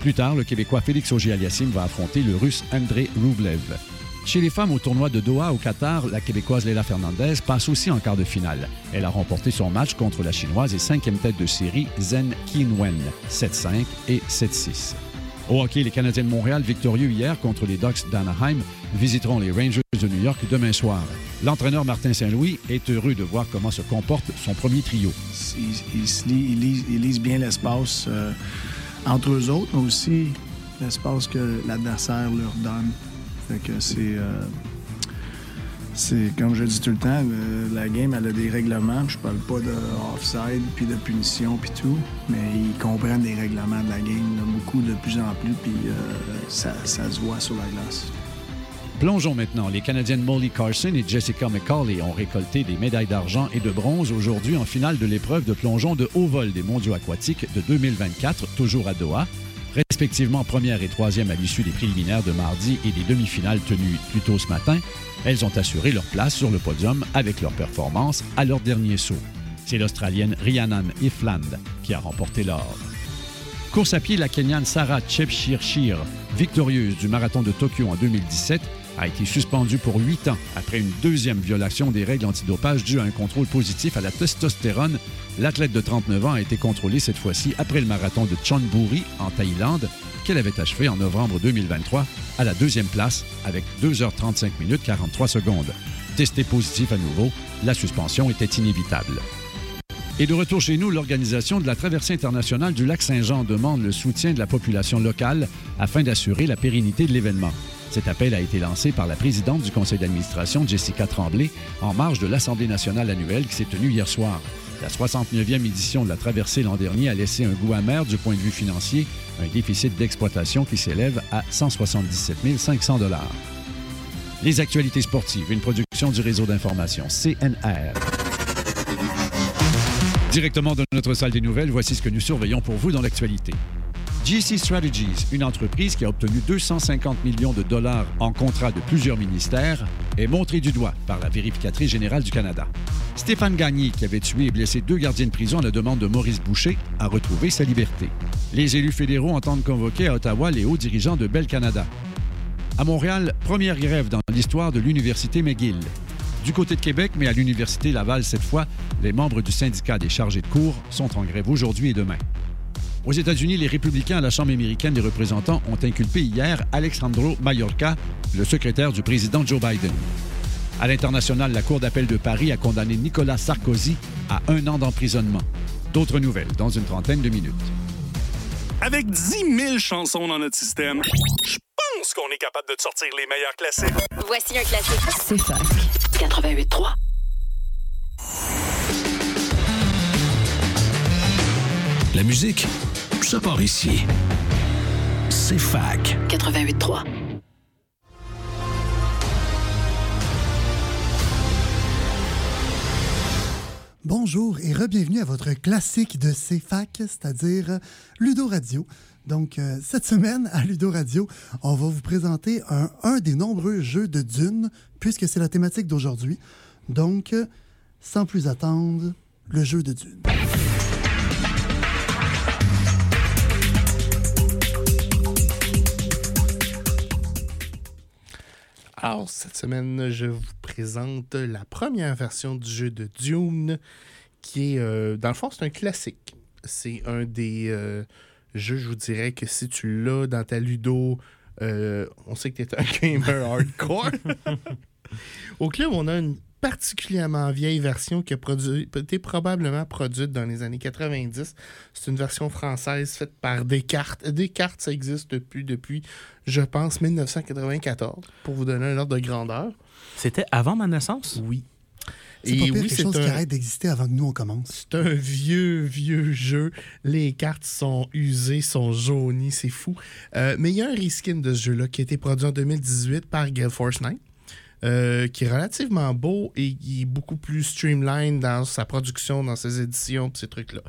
Plus tard, le Québécois Félix Auger-Aliassime va affronter le Russe Andrei Rublev. Chez les femmes au tournoi de Doha au Qatar, la Québécoise Leila Fernandez passe aussi en quart de finale. Elle a remporté son match contre la Chinoise et cinquième tête de série Zhen Qinwen, 7-5 et 7-6. Au hockey, les Canadiens de Montréal, victorieux hier contre les Ducks d'Anaheim, visiteront les Rangers de New York demain soir. L'entraîneur Martin Saint-Louis est heureux de voir comment se comporte son premier trio. Ils, se lisent, bien l'espace euh, entre eux autres, mais aussi l'espace que l'adversaire leur donne. C'est. euh, c'est comme je dis tout le temps, le- la game a des règlements. Je parle pas de offside puis de punition puis tout, mais ils comprennent les règlements de la game beaucoup de plus en plus puis euh, ça, ça se voit sur la glace. Plongeons maintenant. Les Canadiennes Molly Carson et Jessica McCauley ont récolté des médailles d'argent et de bronze aujourd'hui en finale de l'épreuve de plongeon de haut vol des mondiaux aquatiques de 2024, toujours à Doha, respectivement première et troisième à l'issue des préliminaires de mardi et des demi-finales tenues plus tôt ce matin. Elles ont assuré leur place sur le podium avec leur performance à leur dernier saut. C'est l'Australienne Rhiannon Ifland qui a remporté l'or. Course à pied, la Kenyane Sarah Chepchirchir, victorieuse du marathon de Tokyo en 2017, a été suspendue pour huit ans après une deuxième violation des règles antidopage due à un contrôle positif à la testostérone. L'athlète de 39 ans a été contrôlée cette fois-ci après le marathon de Chonburi en Thaïlande qu'elle avait achevé en novembre 2023 à la deuxième place avec 2h35 minutes 43 secondes. Testé positif à nouveau, la suspension était inévitable. Et de retour chez nous, l'organisation de la traversée internationale du lac Saint-Jean demande le soutien de la population locale afin d'assurer la pérennité de l'événement. Cet appel a été lancé par la présidente du conseil d'administration, Jessica Tremblay, en marge de l'Assemblée nationale annuelle qui s'est tenue hier soir. La 69e édition de la traversée l'an dernier a laissé un goût amer du point de vue financier, un déficit d'exploitation qui s'élève à 177 500 Les actualités sportives, une production du réseau d'information CNR. Directement de notre salle des nouvelles, voici ce que nous surveillons pour vous dans l'actualité. GC Strategies, une entreprise qui a obtenu 250 millions de dollars en contrat de plusieurs ministères, est montrée du doigt par la vérificatrice générale du Canada. Stéphane Gagné, qui avait tué et blessé deux gardiens de prison à la demande de Maurice Boucher, a retrouvé sa liberté. Les élus fédéraux entendent convoquer à Ottawa les hauts dirigeants de Bell Canada. À Montréal, première grève dans l'histoire de l'Université McGill. Du côté de Québec, mais à l'Université Laval cette fois, les membres du syndicat des chargés de cours sont en grève aujourd'hui et demain. Aux États-Unis, les républicains à la Chambre américaine des représentants ont inculpé hier Alexandro Mayorkas, le secrétaire du président Joe Biden. À l'international, la Cour d'appel de Paris a condamné Nicolas Sarkozy à un an d'emprisonnement. D'autres nouvelles dans une trentaine de minutes. Avec 10 000 chansons dans notre système, je pense qu'on est capable de te sortir les meilleurs classiques. Voici un classique. C'est Fac 88.3. La musique, ça part ici. C'est fac. 88.3. Bonjour et re-bienvenue à votre classique de CFAC, c'est-à-dire Ludo Radio. Donc, euh, cette semaine, à Ludo Radio, on va vous présenter un, un des nombreux jeux de Dune, puisque c'est la thématique d'aujourd'hui. Donc, euh, sans plus attendre, le jeu de Dune. Alors, cette semaine, je vous présente la première version du jeu de Dune, qui est, euh, dans le fond, c'est un classique. C'est un des euh, jeux, je vous dirais, que si tu l'as dans ta Ludo, euh, on sait que tu es un gamer hardcore. Au club, on a une particulièrement vieille version qui a été probablement produite dans les années 90. C'est une version française faite par Descartes. Descartes, ça existe depuis, depuis, je pense, 1994, pour vous donner un ordre de grandeur. C'était avant ma naissance? Oui. C'est pas Et pire, oui, quelque c'est chose qui un- arrête d'exister avant que nous, on commence. c'est un vieux, vieux jeu. Les cartes sont usées, sont jaunies, c'est fou. Euh, mais il y a un reskin de ce jeu-là qui a été produit en 2018 par Gale Force 9. Euh, qui est relativement beau et qui est beaucoup plus streamline dans sa production, dans ses éditions, ces trucs-là.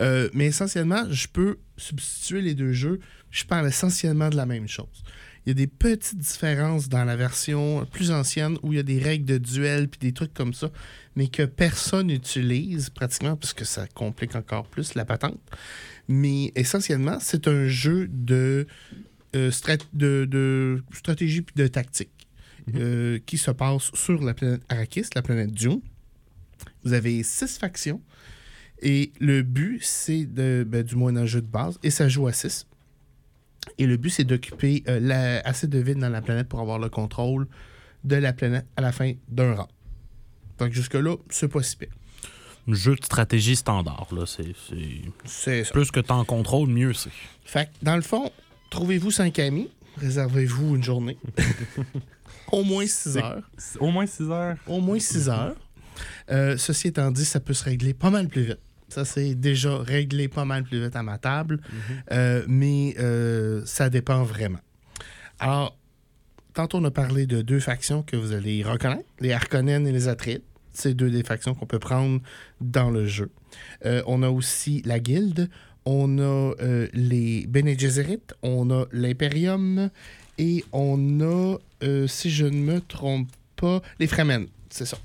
Euh, mais essentiellement, je peux substituer les deux jeux. Je parle essentiellement de la même chose. Il y a des petites différences dans la version plus ancienne où il y a des règles de duel puis des trucs comme ça, mais que personne n'utilise pratiquement parce que ça complique encore plus la patente. Mais essentiellement, c'est un jeu de, euh, de stratégie puis de tactique euh, qui se passe sur la planète Arrakis, la planète Dune. Vous avez six factions et le but, c'est de, ben, du moins le jeu de base, et ça joue à six. Et le but, c'est d'occuper euh, la- assez de vide dans la planète pour avoir le contrôle de la planète à la fin d'un round. Donc jusque-là, c'est pas si pire. Jeu de stratégie standard, là. C'est. Plus que t'en contrôles, mieux c'est. Fait que, dans le fond, trouvez-vous cinq amis, réservez-vous une journée. Au moins six heures. Au moins 6 heures. Au moins six heures. Euh, ceci étant dit, ça peut se régler pas mal plus vite. Ça, c'est déjà réglé pas mal plus vite à ma table. Euh, mais euh, ça dépend vraiment. Alors, tantôt, on a parlé de deux factions que vous allez reconnaître, les Harkonnen et les Atreides. C'est deux des factions qu'on peut prendre dans le jeu. Euh, on a aussi la Guilde, on a les Bene Gesserit, on a l'Imperium et on a, euh, si je ne me trompe pas, les Fremen. C'est ça.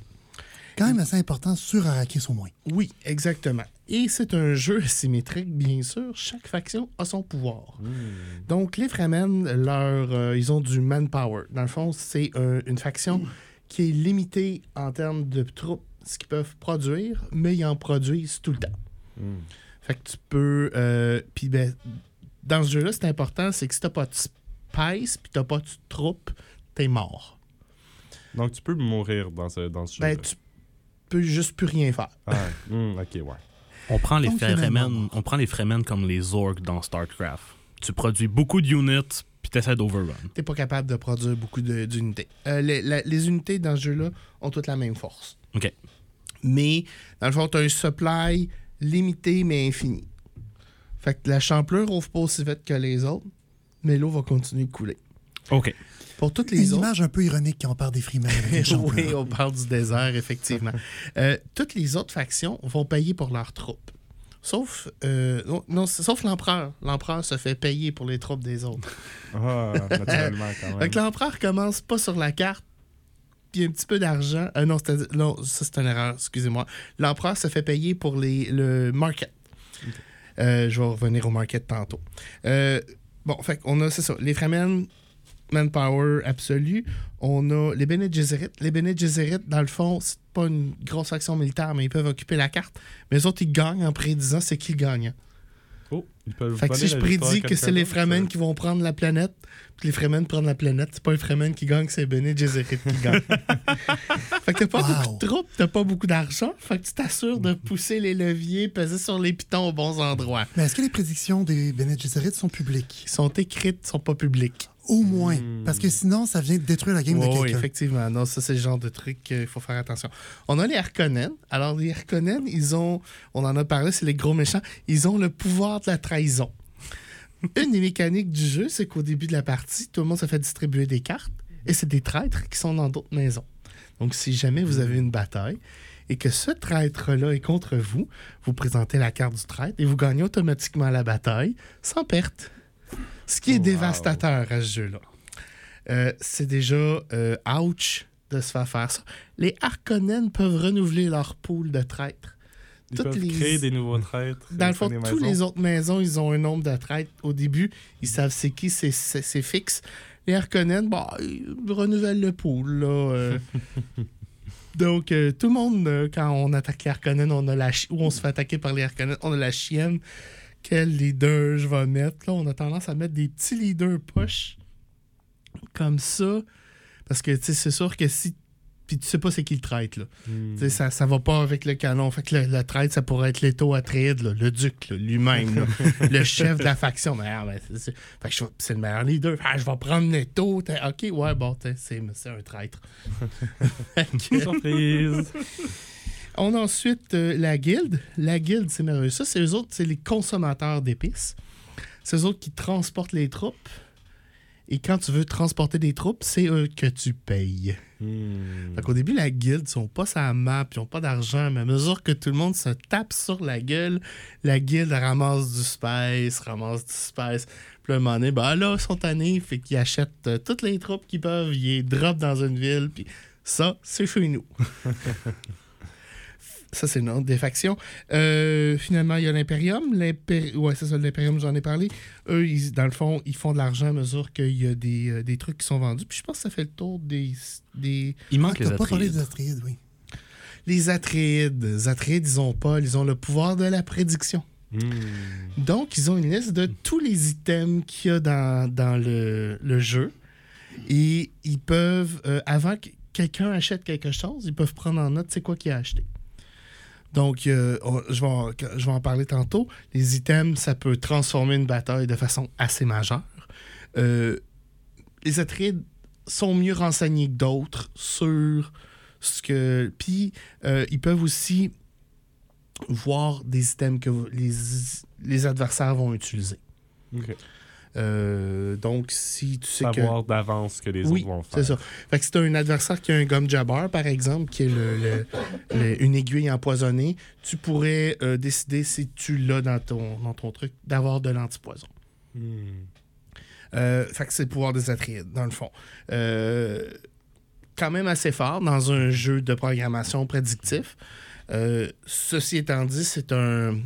Quand même assez important sur Arrakis au moins. Oui, exactement. Et c'est un jeu symétrique, bien sûr. Chaque faction a son pouvoir. Donc, les Fremen, leur, euh, ils ont du manpower. Dans le fond, c'est un- une faction qui est limitée en termes de troupes, ce qu'ils peuvent produire, mais ils en produisent tout le temps. Fait que tu peux. euh, Puis, ben, dans ce jeu-là, c'est important, c'est que si t'as pas de spice puis t'as pas de troupes, t'es mort. Donc, tu peux mourir dans ce, dans ce jeu. Ben, tu peux juste plus rien faire. Ah, hmm, ok, ouais. On prend les Donc, Fremen, on prend les Fremen comme les Zorgs dans StarCraft. Tu produis beaucoup d'units, puis t'essaies d'overrun. t'es pas capable de produire beaucoup de- d'unités. Euh, les, les unités dans ce jeu-là ont toutes la même force. OK. Mais, dans le fond, tu as un supply limité mais infini. Fait que la champlure ouvre pas aussi vite que les autres, mais l'eau va continuer de couler. OK. Pour toutes Une les autres. image un peu ironique quand on parle des Freemen. oui, on parle du désert, effectivement. Euh, toutes les autres factions vont payer pour leurs troupes. Sauf, euh, non, non, sauf l'empereur. L'empereur se fait payer pour les troupes des autres. Ah, naturellement, quand même. Fait que l'empereur commence pas sur la carte, puis un petit peu d'argent. Euh, non, non, ça c'est une erreur, excusez-moi. L'empereur se fait payer pour les, le market. Euh, je vais revenir au market tantôt. Euh, bon, fait qu'on a, c'est ça, les Fremen, manpower absolu. On a les Bene Gesserit. Les Bene Gesserit, dans le fond, c'est pas une grosse action militaire, mais ils peuvent occuper la carte. Mais les autres, ils gagnent en prédisant c'est qui le gagnant. Oh, ils peuvent Fait que si je prédis que c'est les Fremen qui vont prendre la planète, puis les Fremen prennent la planète, c'est pas les Fremen qui gagnent, c'est Bene Gesserit qui gagne. fait que t'as pas beaucoup de troupes, t'as pas beaucoup d'argent, fait que tu t'assures de pousser les leviers, peser sur les pitons aux bons endroits. Mais est-ce que les prédictions des Bene Gesserit sont publiques? Ils sont écrites, sont pas publiques. Au moins. Parce que sinon, ça vient de détruire la game de Oui, quelqu'un. effectivement. Non, ça, c'est le genre de truc qu'il faut faire attention. On a les Harkonnen. Alors, les Harkonnen, ils ont, on en a parlé, c'est les gros méchants, ils ont le pouvoir de la trahison. Une des mécaniques du jeu, c'est qu'au début de la partie, tout le monde se fait distribuer des cartes et c'est des traîtres qui sont dans d'autres maisons. Donc, si jamais vous avez une bataille et que ce traître-là est contre vous, vous présentez la carte du traître et vous gagnez automatiquement la bataille sans perte. Ce qui est dévastateur à ce jeu-là. Euh, c'est déjà euh, ouch de se faire faire ça. Les Harkonnen peuvent renouveler leur pool de traîtres. Ils Toutes peuvent les- créer des nouveaux traîtres. Dans le fond, toutes les autres maisons, ils ont un nombre de traîtres au début. Ils savent c'est qui, c'est- fixe. Les Harkonnen, bah, ils renouvellent le pool. Là, euh. Donc, euh, tout le monde, euh, quand on attaque les Harkonnen, on a la chi- ou on se fait attaquer par les Harkonnen, on a la chienne. Quel leader je vais mettre? Là, on a tendance à mettre des petits leaders push comme ça. Parce que, c'est sûr que si. Puis tu sais pas c'est qui le traître, là. Hmm. Ça, ça va pas avec le canon. Fait que le, le traître, ça pourrait être Leto Atreides, là, le duc lui-même, le chef de la faction. Mais, ah, ben, c'est- c'est fait que je vais- c'est le meilleur leader. Ah, je vais prendre Leto. T'es- Ok, ouais, bon, c'est c'est un traître. Surprise! On a ensuite euh, la guilde. La guilde, c'est merveilleux. Ça, c'est eux autres, c'est les consommateurs d'épices. C'est eux autres qui transportent les troupes. Et quand tu veux transporter des troupes, c'est eux que tu payes. Hmm. Fait qu'au début, la guilde, ils sont pas sa map, ils ont pas d'argent, mais à mesure que tout le monde se tape sur la gueule, la guilde ramasse du space, ramasse du space. Puis à un moment donné, ben là, ils sont tannés, fait qu'ils achètent euh, toutes les troupes qu'ils peuvent, ils les drop dans une ville, puis ça, c'est chez nous. Ça, c'est une autre des factions. Euh, finalement, il y a l'Imperium. L'Imperi- Ouais, c'est ça, l'Imperium, j'en ai parlé. Eux, ils- dans le fond, ils font de l'argent à mesure qu'il y a des, euh, des trucs qui sont vendus. Puis je pense que ça fait le tour des. des... Il manque Ah, les T'as pas parlé des Atreides, oui. Les Atreides. Les Atreides, ils ont pas. Ils ont le pouvoir de la prédiction. Hmm. Donc, ils ont une liste de tous les items qu'il y a dans, dans le, le jeu. Et ils peuvent, euh, avant que quelqu'un achète quelque chose, ils peuvent prendre en note c'est quoi qu'il a acheté. Donc, euh, je, vais en, parler tantôt. Les items, ça peut transformer une bataille de façon assez majeure. Euh, les Atrides sont mieux renseignés que d'autres sur ce que. Puis, euh, ils peuvent aussi voir des items que les, les adversaires vont utiliser. Euh, donc, si tu sais que. Savoir d'avance que les oui, autres vont faire. c'est ça. Fait que si tu as un adversaire qui a un gomme jabber, par exemple, qui est le- le- le- une aiguille empoisonnée, tu pourrais euh, décider, si tu l'as dans ton, dans ton truc, d'avoir de l'antipoison. Hmm. Euh, fait que c'est le pouvoir des Atrides, dans le fond. Quand même assez fort dans un jeu de programmation prédictif. Ceci étant dit, c'est un.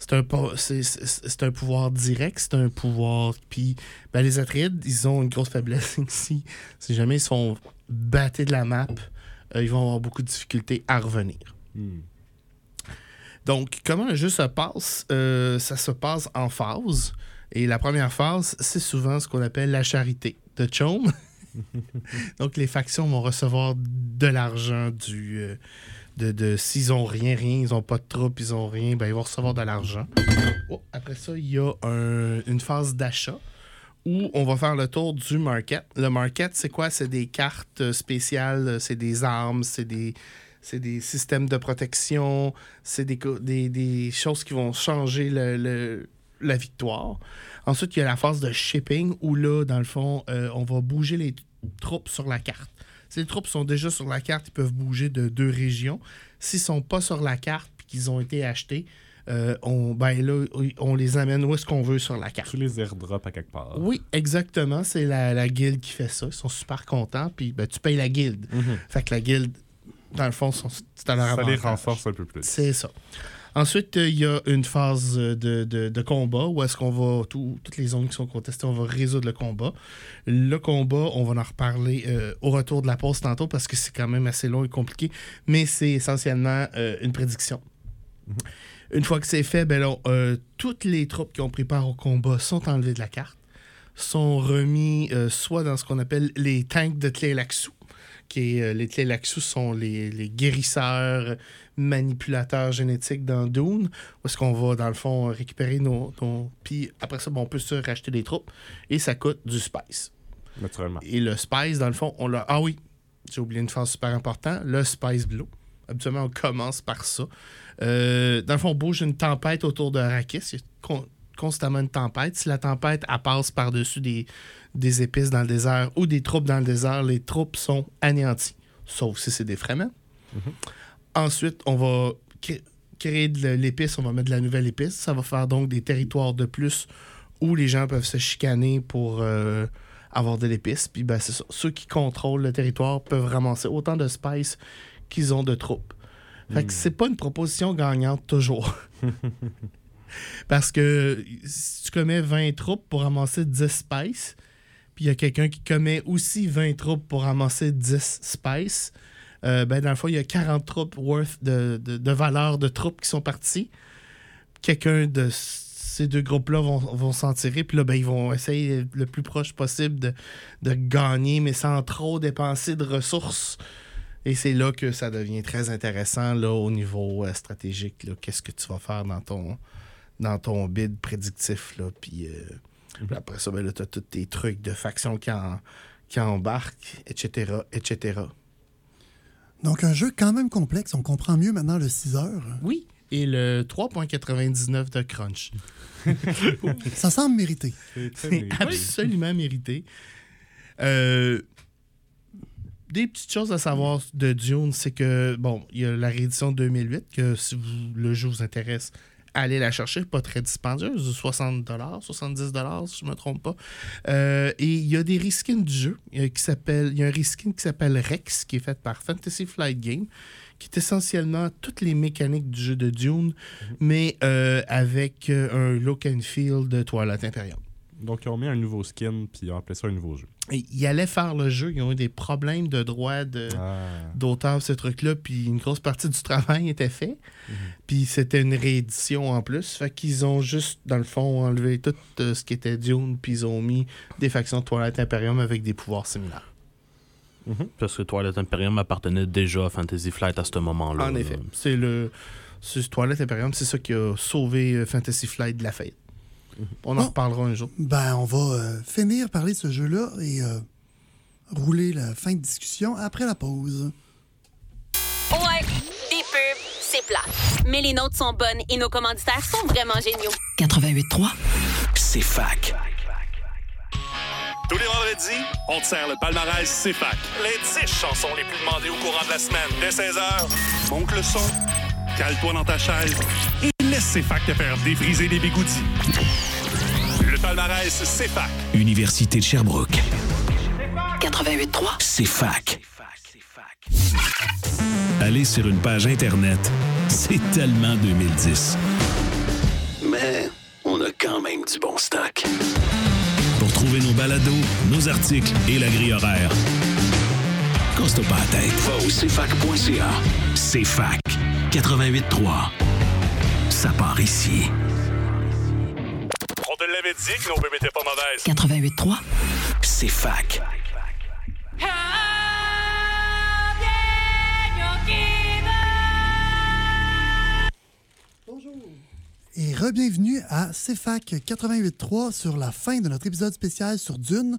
C'est un, c'est- un pouvoir direct, c'est un pouvoir. Puis ben, les Atrides, ils ont une grosse faiblesse ici. Si jamais ils sont battés de la map, euh, ils vont avoir beaucoup de difficultés à revenir. Hmm. Donc, comment le jeu se passe Euh, Ça se passe en phases. Et la première phase, c'est souvent ce qu'on appelle la charité de Chaume. Donc, les factions vont recevoir de l'argent du. euh, de, de- S'ils ont rien, rien, ils ont pas de troupes, ils ont rien, ben ils vont recevoir de l'argent. Oh, après ça, il y a un- une phase d'achat où on va faire le tour du market. Le market, c'est quoi? C'est des cartes spéciales, c'est des armes, c'est des, des systèmes de protection, c'est des, des, des choses qui vont changer le- le- la victoire. Ensuite, il y a la phase de shipping où là, dans le fond, euh, on va bouger les troupes sur la carte. Si les troupes sont déjà sur la carte, ils peuvent bouger de deux régions. S'ils sont pas sur la carte et qu'ils ont été achetés, euh, on, ben là, on les amène où est-ce qu'on veut sur la carte. Tu les airdrops à quelque part. Oui, exactement. C'est la, la guilde qui fait ça. Ils sont super contents. Puis ben, tu payes la guilde. Mhm. Fait que la guilde, dans le fond, c'est à leur Ça les renforce un peu plus. C'est ça. Ensuite, euh, il y a une phase euh, de, de- de combat où est-ce qu'on va, tout- toutes les zones qui sont contestées, on va résoudre le combat. Le combat, on va en reparler euh, au retour de la pause tantôt parce que c'est quand même assez long et compliqué, mais c'est essentiellement euh, une prédiction. Une fois que c'est fait, ben là, euh, toutes les troupes qui ont pris part au combat sont enlevées de la carte, sont remis soit dans ce qu'on appelle les tanks de Tlélaxou, qui est, les Tlélaxou sont les, les guérisseurs, manipulateurs génétiques dans Dune, où est-ce qu'on va, dans le fond, récupérer nos... nos- Puis après ça, ben, on peut se racheter des troupes, et ça coûte du spice. Naturellement. Et le spice, dans le fond, on l'a... Ah oui, j'ai oublié une phase super importante, le spice blue. Habituellement, on commence par ça. Euh, dans le fond, on bouge une tempête autour de Arrakis. Il y a con- constamment une tempête. Si la tempête, elle passe par-dessus des, des épices dans le désert ou des troupes dans le désert, les troupes sont anéanties. Sauf si c'est des Fremen. Ensuite, on va cré- créer de l'épice, on va mettre de la nouvelle épice. Ça va faire donc des territoires de plus où les gens peuvent se chicaner pour euh, avoir de l'épice. Puis ben, c'est ça. Ceux qui contrôlent le territoire peuvent ramasser autant de spice qu'ils ont de troupes. Fait que c'est pas une proposition gagnante toujours. Parce que si tu commets 20 troupes pour ramasser 10 spice, puis il y a quelqu'un qui commet aussi 20 troupes pour ramasser 10 spice, euh, ben dans le fond, il y a 40 troupes worth de, de, de valeur de troupes qui sont parties. Quelqu'un de ces deux groupes-là vont, vont s'en tirer, puis là, ben, ils vont essayer le plus proche possible de, de gagner, mais sans trop dépenser de ressources. Et c'est là que ça devient très intéressant là, au niveau euh, stratégique. Qu'est-ce que tu vas faire dans ton, dans ton bid prédictif. Là, puis, euh, après ça, ben, tu as tous tes trucs de factions qui, en- qui embarquent, etc., etc. Donc, un jeu quand même complexe. On comprend mieux maintenant le 6 heures. Oui. Et le 3.99 de Crunch. Ça semble mérité. C'est absolument mérité. Euh, des petites choses à savoir de Dune, c'est que, bon, il y a la réédition 2008, que si vous- le jeu vous intéresse, allez la chercher, pas très dispendieuse, 60 70 si je me trompe pas. Euh, et il y a des reskins du jeu, euh, qui s'appelle, il y a un reskin qui s'appelle Rex, qui est fait par Fantasy Flight Game, qui est essentiellement toutes les mécaniques du jeu de Dune, mais euh, avec un look and feel de Toilette Imperium. Donc, ils ont mis un nouveau skin, puis ils ont appelé ça un nouveau jeu. Et ils allaient faire le jeu, ils ont eu des problèmes de droit de, Ah. d'auteur, ce truc-là, puis une grosse partie du travail était fait. Mhm. Puis c'était une réédition en plus. Fait qu'ils ont juste, dans le fond, enlevé tout euh, ce qui était Dune, puis ils ont mis des factions de Twilight Imperium avec des pouvoirs similaires. Parce que Twilight Imperium appartenait déjà à Fantasy Flight à ce moment-là. En effet. C'est le. Twilight Imperium, c'est ça qui a sauvé euh, Fantasy Flight de la faillite. On en Bon. reparlera un jour. Ben, on va euh, finir parler de ce jeu-là et euh, rouler la fin de discussion après la pause. Ouais, des pubs, c'est plat. Mais les nôtres sont bonnes et nos commanditaires sont vraiment géniaux. 88.3. C'est fac. Tous les vendredis, on sert le palmarès CFAC. Les 10 chansons les plus demandées au courant de la semaine. Dès 16h, monte le son, cale-toi dans ta chaise et laisse CFAC te faire défriser les bigoudis. Le palmarès CFAC. Université de Sherbrooke. 88.3. C'est fac. Aller sur une page Internet, c'est tellement 2010. Mais on a quand même du bon stock. Pour trouver nos balados, nos articles et la grille horaire, casse-toi pas la tête. Va au cfac.ca. CFAC 88.3. Ça part ici. On te l'avait dit que nos bébés étaient pas mauvaises. 88.3. C'est fac. Et re-bienvenue à CFAC 88.3 sur la fin de notre épisode spécial sur Dune.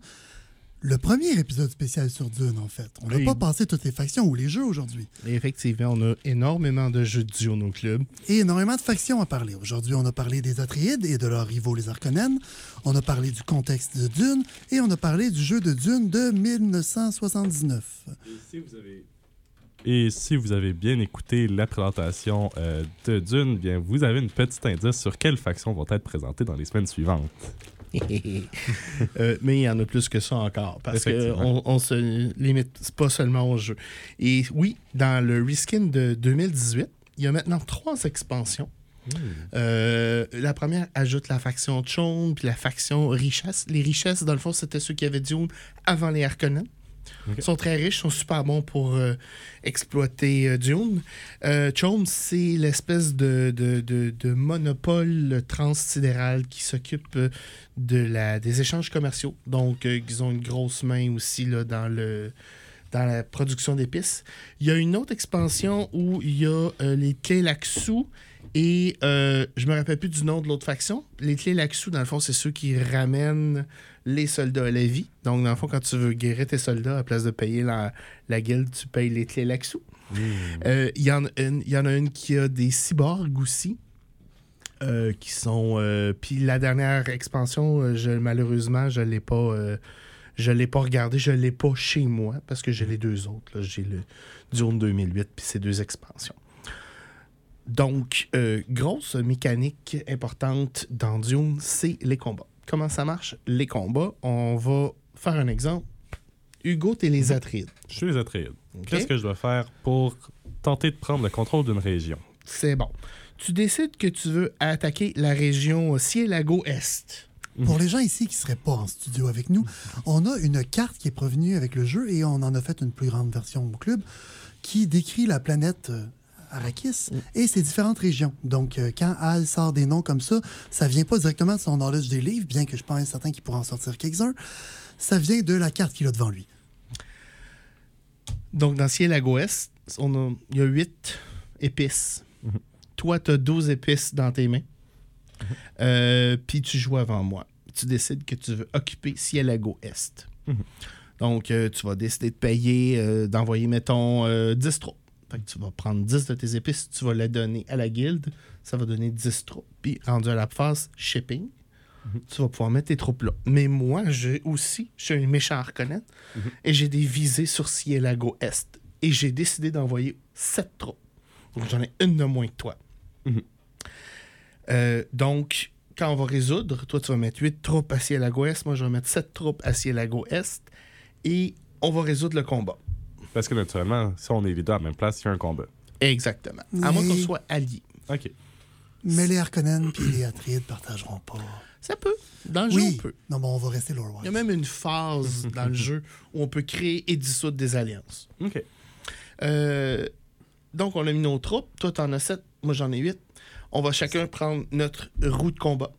Le premier épisode spécial sur Dune, en fait. On n'a Oui. pas passé toutes les factions ou les jeux aujourd'hui. Effectivement, on a énormément de jeux de duo au club. Et énormément de factions à parler. Aujourd'hui, on a parlé des Atreides et de leurs rivaux, les Harkonnen. On a parlé du contexte de Dune et on a parlé du jeu de Dune de 1979. Et si vous avez bien écouté la présentation euh, de Dune, bien, vous avez une petite indice sur quelles factions vont être présentées dans les semaines suivantes. Euh, mais il y en a plus que ça encore. Parce qu'on on se limite pas seulement au jeu. Et oui, dans le reskin de 2018, il y a maintenant trois expansions. Euh, la première ajoute la faction Chone puis la faction Richesse. Les richesses, dans le fond, c'était ceux qui avaient Dune avant les Harkonnen. Ils sont très riches, sont super bons pour euh, exploiter euh, Dune. Euh, c'est l'espèce de, de, de- monopole transsidéral qui s'occupe euh, de la, des échanges commerciaux. Donc, ils ont une grosse main aussi là, dans le dans la production d'épices. Il y a une autre expansion où il y a les clés Laxou et je me rappelle plus du nom de l'autre faction. Les clés Laxou, dans le fond, c'est ceux qui ramènent les soldats à la vie. Donc, dans le fond, quand tu veux guérir tes soldats, à place de payer la, la guilde, tu payes les clés Laxou. Euh, Il y, en a une- il y en a une qui a des cyborgs aussi. euh, qui sont. euh, Puis la dernière expansion, je, malheureusement, je l'ai pas. je l'ai pas regardé, je l'ai pas chez moi parce que j'ai les deux autres. J'ai le Dune 2008 puis ces deux expansions. Donc, grosse mécanique importante dans Dune, c'est les combats. Comment ça marche? Les combats, on va faire un exemple. Hugo, t'es les Atreides. Je suis les Atreides. Qu'est-ce que je dois faire pour tenter de prendre le contrôle d'une région? C'est bon. Tu décides que tu veux attaquer la région Cielago Est. Pour les gens ici qui ne seraient pas en studio avec nous, on a une carte qui est provenue avec le jeu et on en a fait une plus grande version au club qui décrit la planète Arrakis et ses différentes régions. Donc, euh, quand Al sort des noms comme ça, ça vient pas directement de son knowledge des livres, bien que je pense certain qu'il pourra en sortir quelques-uns. Ça vient de la carte qu'il a devant lui. Donc, dans Cielago Est, on a- il y a 8 épices. Toi, tu as 12 épices dans tes mains. Euh, Puis tu joues avant moi. Tu décides que tu veux occuper Cielago Est. Donc, euh, tu vas décider de payer, euh, d'envoyer, mettons, euh, 10 troupes. Fait que tu vas prendre 10 de tes épices, tu vas les donner à la guilde. Ça va donner 10 troupes. Puis, rendu à la phase shipping, tu vas pouvoir mettre tes troupes là. Mais moi, j'ai aussi, je suis un méchant à reconnaître, et j'ai des visées sur Cielago Est. Et j'ai décidé d'envoyer 7 troupes. Donc, j'en ai une de moins que toi. Euh, donc, quand on va résoudre, toi, tu vas mettre 8 troupes à Cielago Est, moi, je vais mettre 7 troupes à Cielago Est, et on va résoudre le combat. Parce que naturellement, si on est les deux à la même place, il y a un combat. Exactement. À moins qu'on soit alliés. OK. Mais les Harkonnen et les Atreides partageront pas. Ça peut. Dans le jeu, Oui. on peut. Non, bon, on va rester lore Il y a même une phase dans le jeu où on peut créer et dissoudre des alliances. OK. Euh, donc, on a mis nos troupes. Toi, t'en as sept. Moi, j'en ai huit. On va chacun prendre notre roue de combat.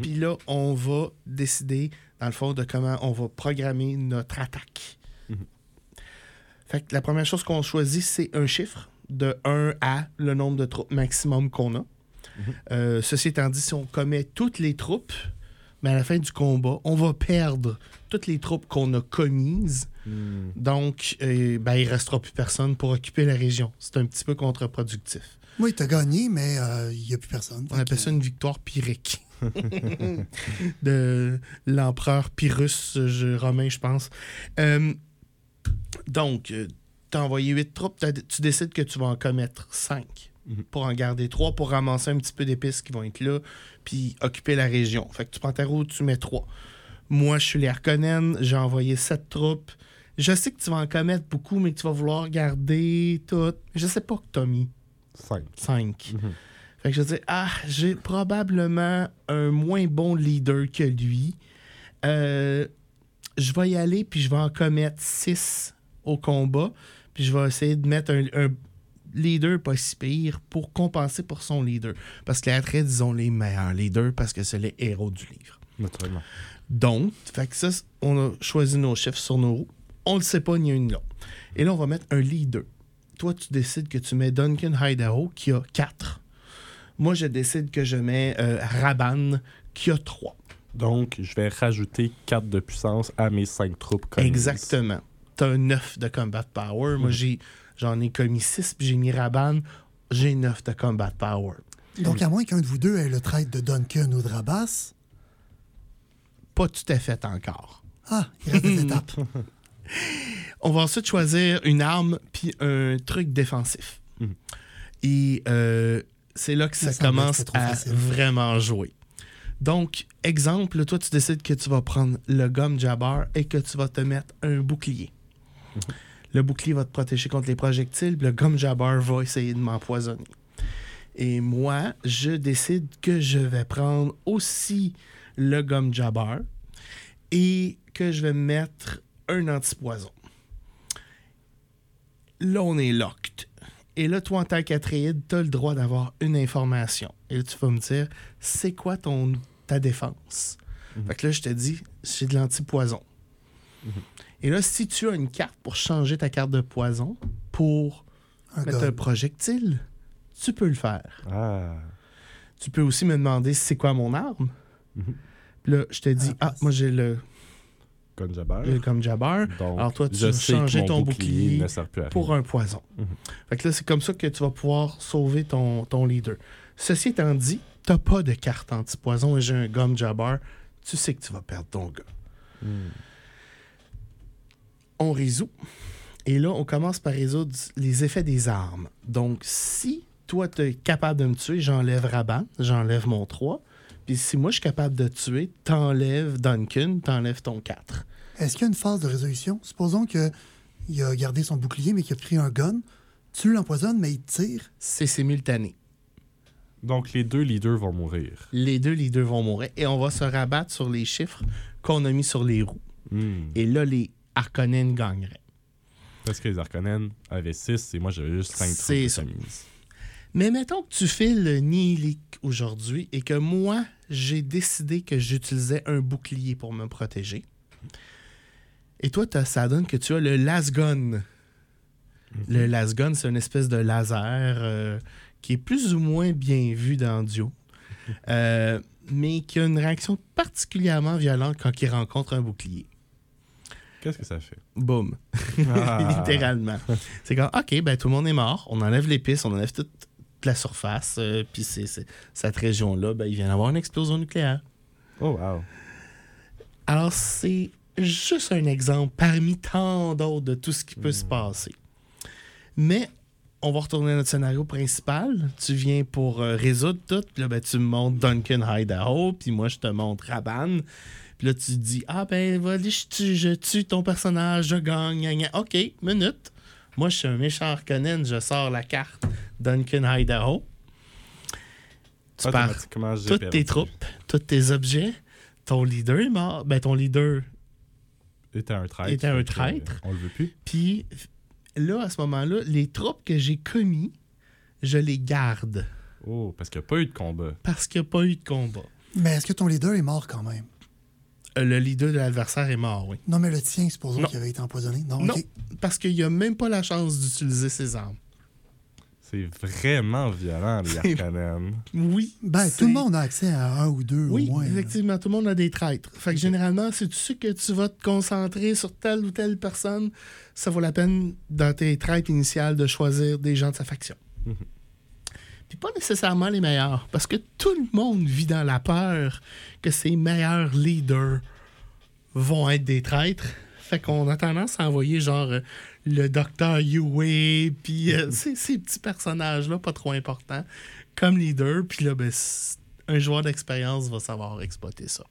Puis là, on va décider, dans le fond, de comment on va programmer notre attaque. Fait que la première chose qu'on choisit, c'est un chiffre de 1 à le nombre de troupes maximum qu'on a. Euh, ceci étant dit, si on commet toutes les troupes, mais à la fin du combat, on va perdre toutes les troupes qu'on a commises. Donc, euh, ben, il restera plus personne pour occuper la région. C'est un petit peu contre-productif. Oui, t'as gagné, mais euh, il n'y a plus personne. On appelle ça une victoire pyrrhique. de l'empereur Pyrrhus je- romain, je pense. Euh, donc, tu as envoyé 8 troupes, t'as- tu décides que tu vas en commettre 5 pour en garder 3 pour ramasser un petit peu d'épices qui vont être là, puis occuper la région. Fait que tu prends ta route, tu mets 3. Moi, je suis les Harkonnen, j'ai envoyé 7 troupes. Je sais que tu vas en commettre beaucoup, mais que tu vas vouloir garder tout. Je sais pas que tu as mis 5. 5. Fait que je dis, ah, j'ai probablement un moins bon leader que lui. Euh, je vais y aller, puis je vais en commettre 6 au combat. Puis je vais essayer de mettre un, un leader pas si pire pour compenser pour son leader. Parce que les attraits, disons, les meilleurs leaders parce que c'est les héros du livre. Naturellement. Donc, fait que ça, on a choisi nos chiffres sur nos roues. On ne le sait pas ni un ni l'autre. Et là, on va mettre un leader. Toi, tu décides que tu mets Duncan Idaho, qui a 4. Moi, je décide que je mets euh, Raban, qui a 3. Donc, je vais rajouter 4 de puissance à mes 5 troupes commises. Exactement. Tu as un 9 de combat power. Moi, j'ai, j'en ai commis 6, puis j'ai mis Raban. J'ai 9 de combat power. Donc, à moins qu'un de vous deux ait le trait de Duncan ou de Rabas. Pas tout à fait encore. Ah, il reste des étapes. On va ensuite choisir une arme puis un truc défensif. Et euh, c'est là que ça, commence à facile. vraiment jouer. Donc, exemple, toi, tu décides que tu vas prendre le gomme Jabbar et que tu vas te mettre un bouclier. Le bouclier va te protéger contre les projectiles, le gomme Jabbar va essayer de m'empoisonner. Et moi, je décide que je vais prendre aussi le gomme Jabbar et que je vais me mettre un antipoison. Là, on est locked. Et là, toi, en tant qu'Atréide, tu as le droit d'avoir une information. Et là, tu vas me dire, c'est quoi ton, ta défense? Fait que là, je te dis, c'est de l'antipoison. Et là, si tu as une carte pour changer ta carte de poison pour Un mettre gomme. un projectile, tu peux le faire. Ah. Tu peux aussi me demander c'est quoi mon arme? Puis là, je te dis, ah, moi j'ai le, Comme comme Jabbar. Donc, Alors toi, tu vas changer ton bouclier pour un poison. Mhm. Fait que là, c'est comme ça que tu vas pouvoir sauver ton, ton leader. Ceci étant dit, t'as pas de carte anti-poison et j'ai un gomme Jabbar, tu sais que tu vas perdre ton gars. Hmm. On résout. Et là, on commence par résoudre les effets des armes. Donc, si toi, tu es capable de me tuer, j'enlève Raban, j'enlève mon 3. Puis si moi, je suis capable de tuer, t'enlèves Duncan, t'enlèves ton 4. Est-ce qu'il y a une phase de résolution? Supposons qu'il a gardé son bouclier, mais qu'il a pris un gun. Tu l'empoisonnes, mais il te tire. C'est simultané. Donc, les deux leaders vont mourir. Les deux leaders vont mourir. Et on va se rabattre sur les chiffres qu'on a mis sur les roues. Hmm. Et là, les Harkonnen gagneraient. Parce que les Arconen avaient 6 et moi, j'avais juste 5 troupes. C'est de ça. Mais mettons que tu fais le Nihilic aujourd'hui et que moi, j'ai décidé que j'utilisais un bouclier pour me protéger. Et toi, ça donne que tu as le Lasgun. Le Lasgun, c'est une espèce de laser euh, qui est plus ou moins bien vu dans Dio, euh, mais qui a une réaction particulièrement violente quand il rencontre un bouclier. Qu'est-ce que ça fait? Boum. Ah. Littéralement. C'est comme, OK, ben tout le monde est mort. On enlève l'épice, on enlève toute la surface. euh, Puis c'est, cette région-là, ben, il vient d'avoir une explosion nucléaire. Oh, wow. Alors, c'est juste un exemple parmi tant d'autres de tout ce qui peut se passer. Mais on va retourner à notre scénario principal. Tu viens pour euh, résoudre tout. Puis là, ben, tu me montres Duncan Idaho. Puis moi, je te montre Raban. Puis là, tu dis Ah, ben, vas-y, je tue, je tue ton personnage, je gagne. gna, gna. OK, minute. Moi, je suis un méchant Harkonnen. Je sors la carte Duncan Idaho. Tu j'ai toutes perdu. tes troupes, tous tes objets. ton leader est mort. Ben, ton leader était un traître. Était un que, traître. euh, on le veut plus. Puis là, à ce moment-là, les troupes que j'ai commis, je les garde Oh, parce qu'il n'y a pas eu de combat. parce qu'il n'y a pas eu de combat. Mais est-ce que ton leader est mort quand même? Le leader de l'adversaire est mort, oui. Non, mais le tien, supposons qu'il avait été empoisonné. Non, Non, ok. parce qu'il n'a même pas la chance d'utiliser ses armes. C'est vraiment violent, les. Oui. Ben, tout le monde a accès à un ou deux Oui, au moins. là. effectivement, tout le monde a des traîtres. Fait que généralement, si tu sais que tu vas te concentrer sur telle ou telle personne, ça vaut la peine, dans tes traîtres initiales, de choisir des gens de sa faction. Mhm. Puis pas nécessairement les meilleurs, parce que tout le monde vit dans la peur que ses meilleurs leaders vont être des traîtres. Fait qu'on a tendance à envoyer genre euh, le docteur Yue, puis euh, ces, ces petits personnages-là pas trop importants, comme leader. Puis là, ben, un joueur d'expérience va savoir exploiter ça.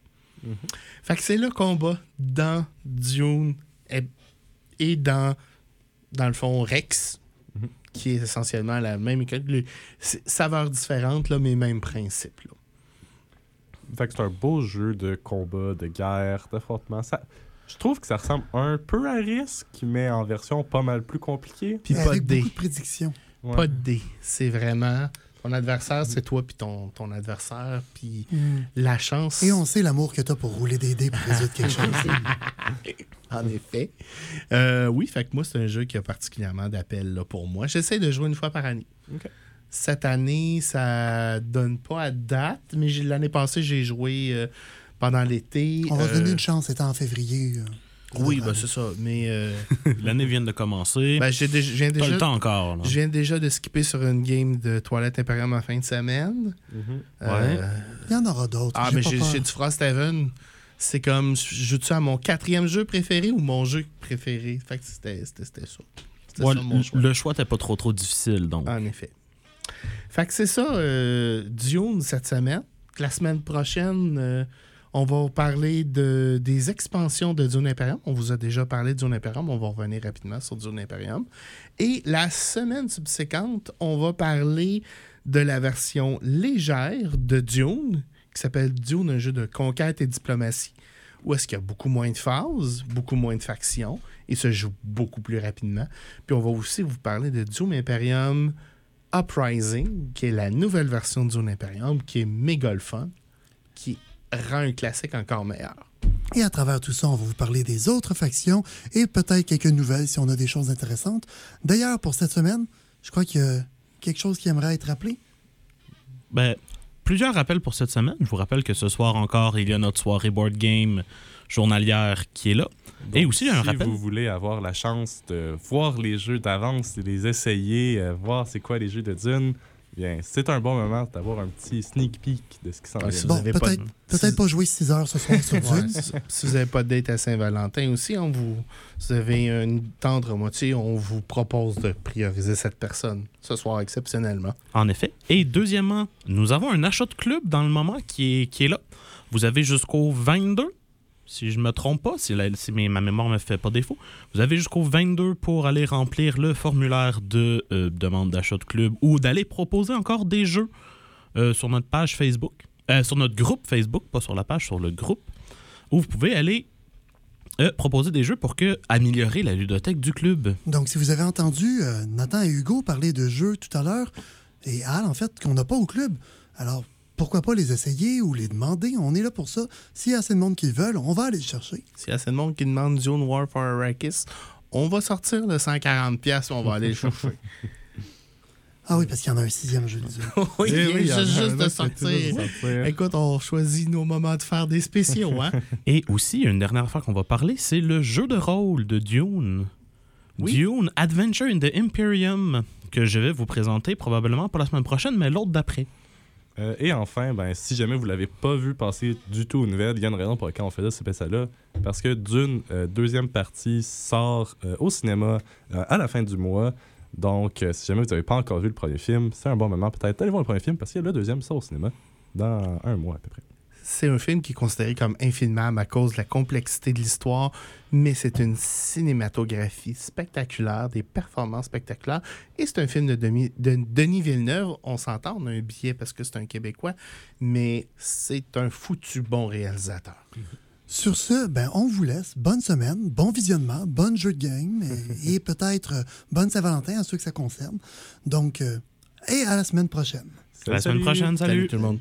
Fait que c'est le combat dans Dune et, et dans, dans le fond, Rex, qui est essentiellement la même école. Saveurs différentes, là, mais même principe. là. Fait que c'est un beau jeu de combat, de guerre, d'affrontement. Ça... Je trouve que ça ressemble un peu à Risk, mais en version pas mal plus compliquée. Puis pas Avec de dés. beaucoup de prédictions. Ouais. Pas de dés. C'est vraiment. Ton adversaire, c'est toi, puis ton, ton adversaire, puis Mm. la chance. Et on sait l'amour que t'as pour rouler des dés pour résoudre quelque chose. En effet. Euh, oui, fait que moi, c'est un jeu qui a particulièrement d'appel là, pour moi. J'essaie de jouer une fois par année. Cette année, ça donne pas à date, mais l'année passée, j'ai joué euh, pendant l'été. On va se donner Euh, une chance, c'était en février. Oui, ben, c'est ça. Mais euh, L'année vient de commencer. ben, j'ai déjà- déjà. le temps encore. là. Je viens déjà de skipper sur une game de Toilette Imperium en fin de semaine. Mhm. Euh, Il y en aura d'autres. Ah, j'ai mais pas j'ai du Frosthaven. C'est comme, je joue-tu à mon quatrième jeu préféré ou mon jeu préféré? Fait que c'était c'était- c'était ça. C'était Ouais, ça mon le- choix. le choix n'était pas trop trop difficile, donc. En effet. Fait que c'est ça, euh, Dune cette semaine. La semaine prochaine, euh, on va parler de, des expansions de Dune Imperium. On vous a déjà parlé de Dune Imperium. On va revenir rapidement sur Dune Imperium. Et la semaine subséquente, on va parler de la version légère de Dune, qui s'appelle Dune, un jeu de conquête et diplomatie, où est-ce qu'il y a beaucoup moins de phases, beaucoup moins de factions, et se joue beaucoup plus rapidement. Puis on va aussi vous parler de Dune Imperium Uprising, qui est la nouvelle version de Dune Imperium, qui est méga le fun, qui rend un classique encore meilleur. Et à travers tout ça, on va vous parler des autres factions et peut-être quelques nouvelles si on a des choses intéressantes. D'ailleurs, pour cette semaine, je crois qu'il y a quelque chose qui aimerait être rappelé. Ben, plusieurs rappels pour cette semaine. Je vous rappelle que ce soir encore, il y a notre soirée board game journalière qui est là. Et aussi, il y a un si rappel. vous voulez avoir la chance de voir les jeux d'avance, de les essayer, euh, voir c'est quoi les jeux de Dune, bien, c'est un bon moment d'avoir un petit sneak peek de ce qui s'en Ouais, vient. si Bon, avez pas peut-être de- si- pas jouer 6 heures ce soir sur Dune. si vous n'avez pas de date à Saint-Valentin aussi, on vous, vous avez une tendre moitié, on vous propose de prioriser cette personne ce soir exceptionnellement. En effet. Et deuxièmement, nous avons un achat de club dans le moment qui est, qui est là. Vous avez jusqu'au 22, si je me trompe pas, si, ma mémoire me fait pas défaut. Vous avez jusqu'au 22 pour aller remplir le formulaire de euh, demande d'achat de club ou d'aller proposer encore des jeux euh, sur notre page Facebook, Euh, sur notre groupe Facebook, pas sur la page, sur le groupe, où vous pouvez aller proposer des jeux pour que améliorer la ludothèque du club. Donc, si vous avez entendu Nathan et Hugo parler de jeux tout à l'heure, et Al, en fait, qu'on n'a pas au club, alors pourquoi pas les essayer ou les demander? On est là pour ça. S'il y a assez de monde qui le veulent, on va aller le chercher. S'il y a assez de monde qui demande Dune War for Arrakis, on va sortir le 140$ pièces on va aller le chercher. Ah oui, parce qu'il y en a un sixième jeu de Dune. oui, Eh il oui, juste, juste de sortir. vient de sortir. Écoute, on choisit nos moments de faire des spéciaux, hein? Et aussi, une dernière affaire qu'on va parler, c'est le jeu de rôle de Dune. Oui. Dune Adventure in the Imperium, que je vais vous présenter probablement pas la semaine prochaine, mais l'autre d'après. Euh, et enfin, ben, si jamais vous l'avez pas vu passer du tout aux nouvelles, il y a une raison pour laquelle on faisait ce spécial-là. Parce que Dune, euh, deuxième partie, sort euh, au cinéma à la fin du mois. Donc, si jamais vous n'avez pas encore vu le premier film, c'est un bon moment peut-être d'aller voir le premier film parce que le deuxième sort au cinéma dans un mois à peu près. C'est un film qui est considéré comme infilmable à cause de la complexité de l'histoire, mais c'est une cinématographie spectaculaire, des performances spectaculaires. Et c'est un film de, de Denis Villeneuve. On s'entend, on a un billet parce que c'est un Québécois, mais c'est un foutu bon réalisateur. Sur ce, ben, on vous laisse. Bonne semaine, bon visionnement, bon jeu de game et, peut-être euh, bonne Saint-Valentin à ceux que ça concerne. Donc, euh, et à la semaine prochaine. À la semaine prochaine, salut. salut tout le monde.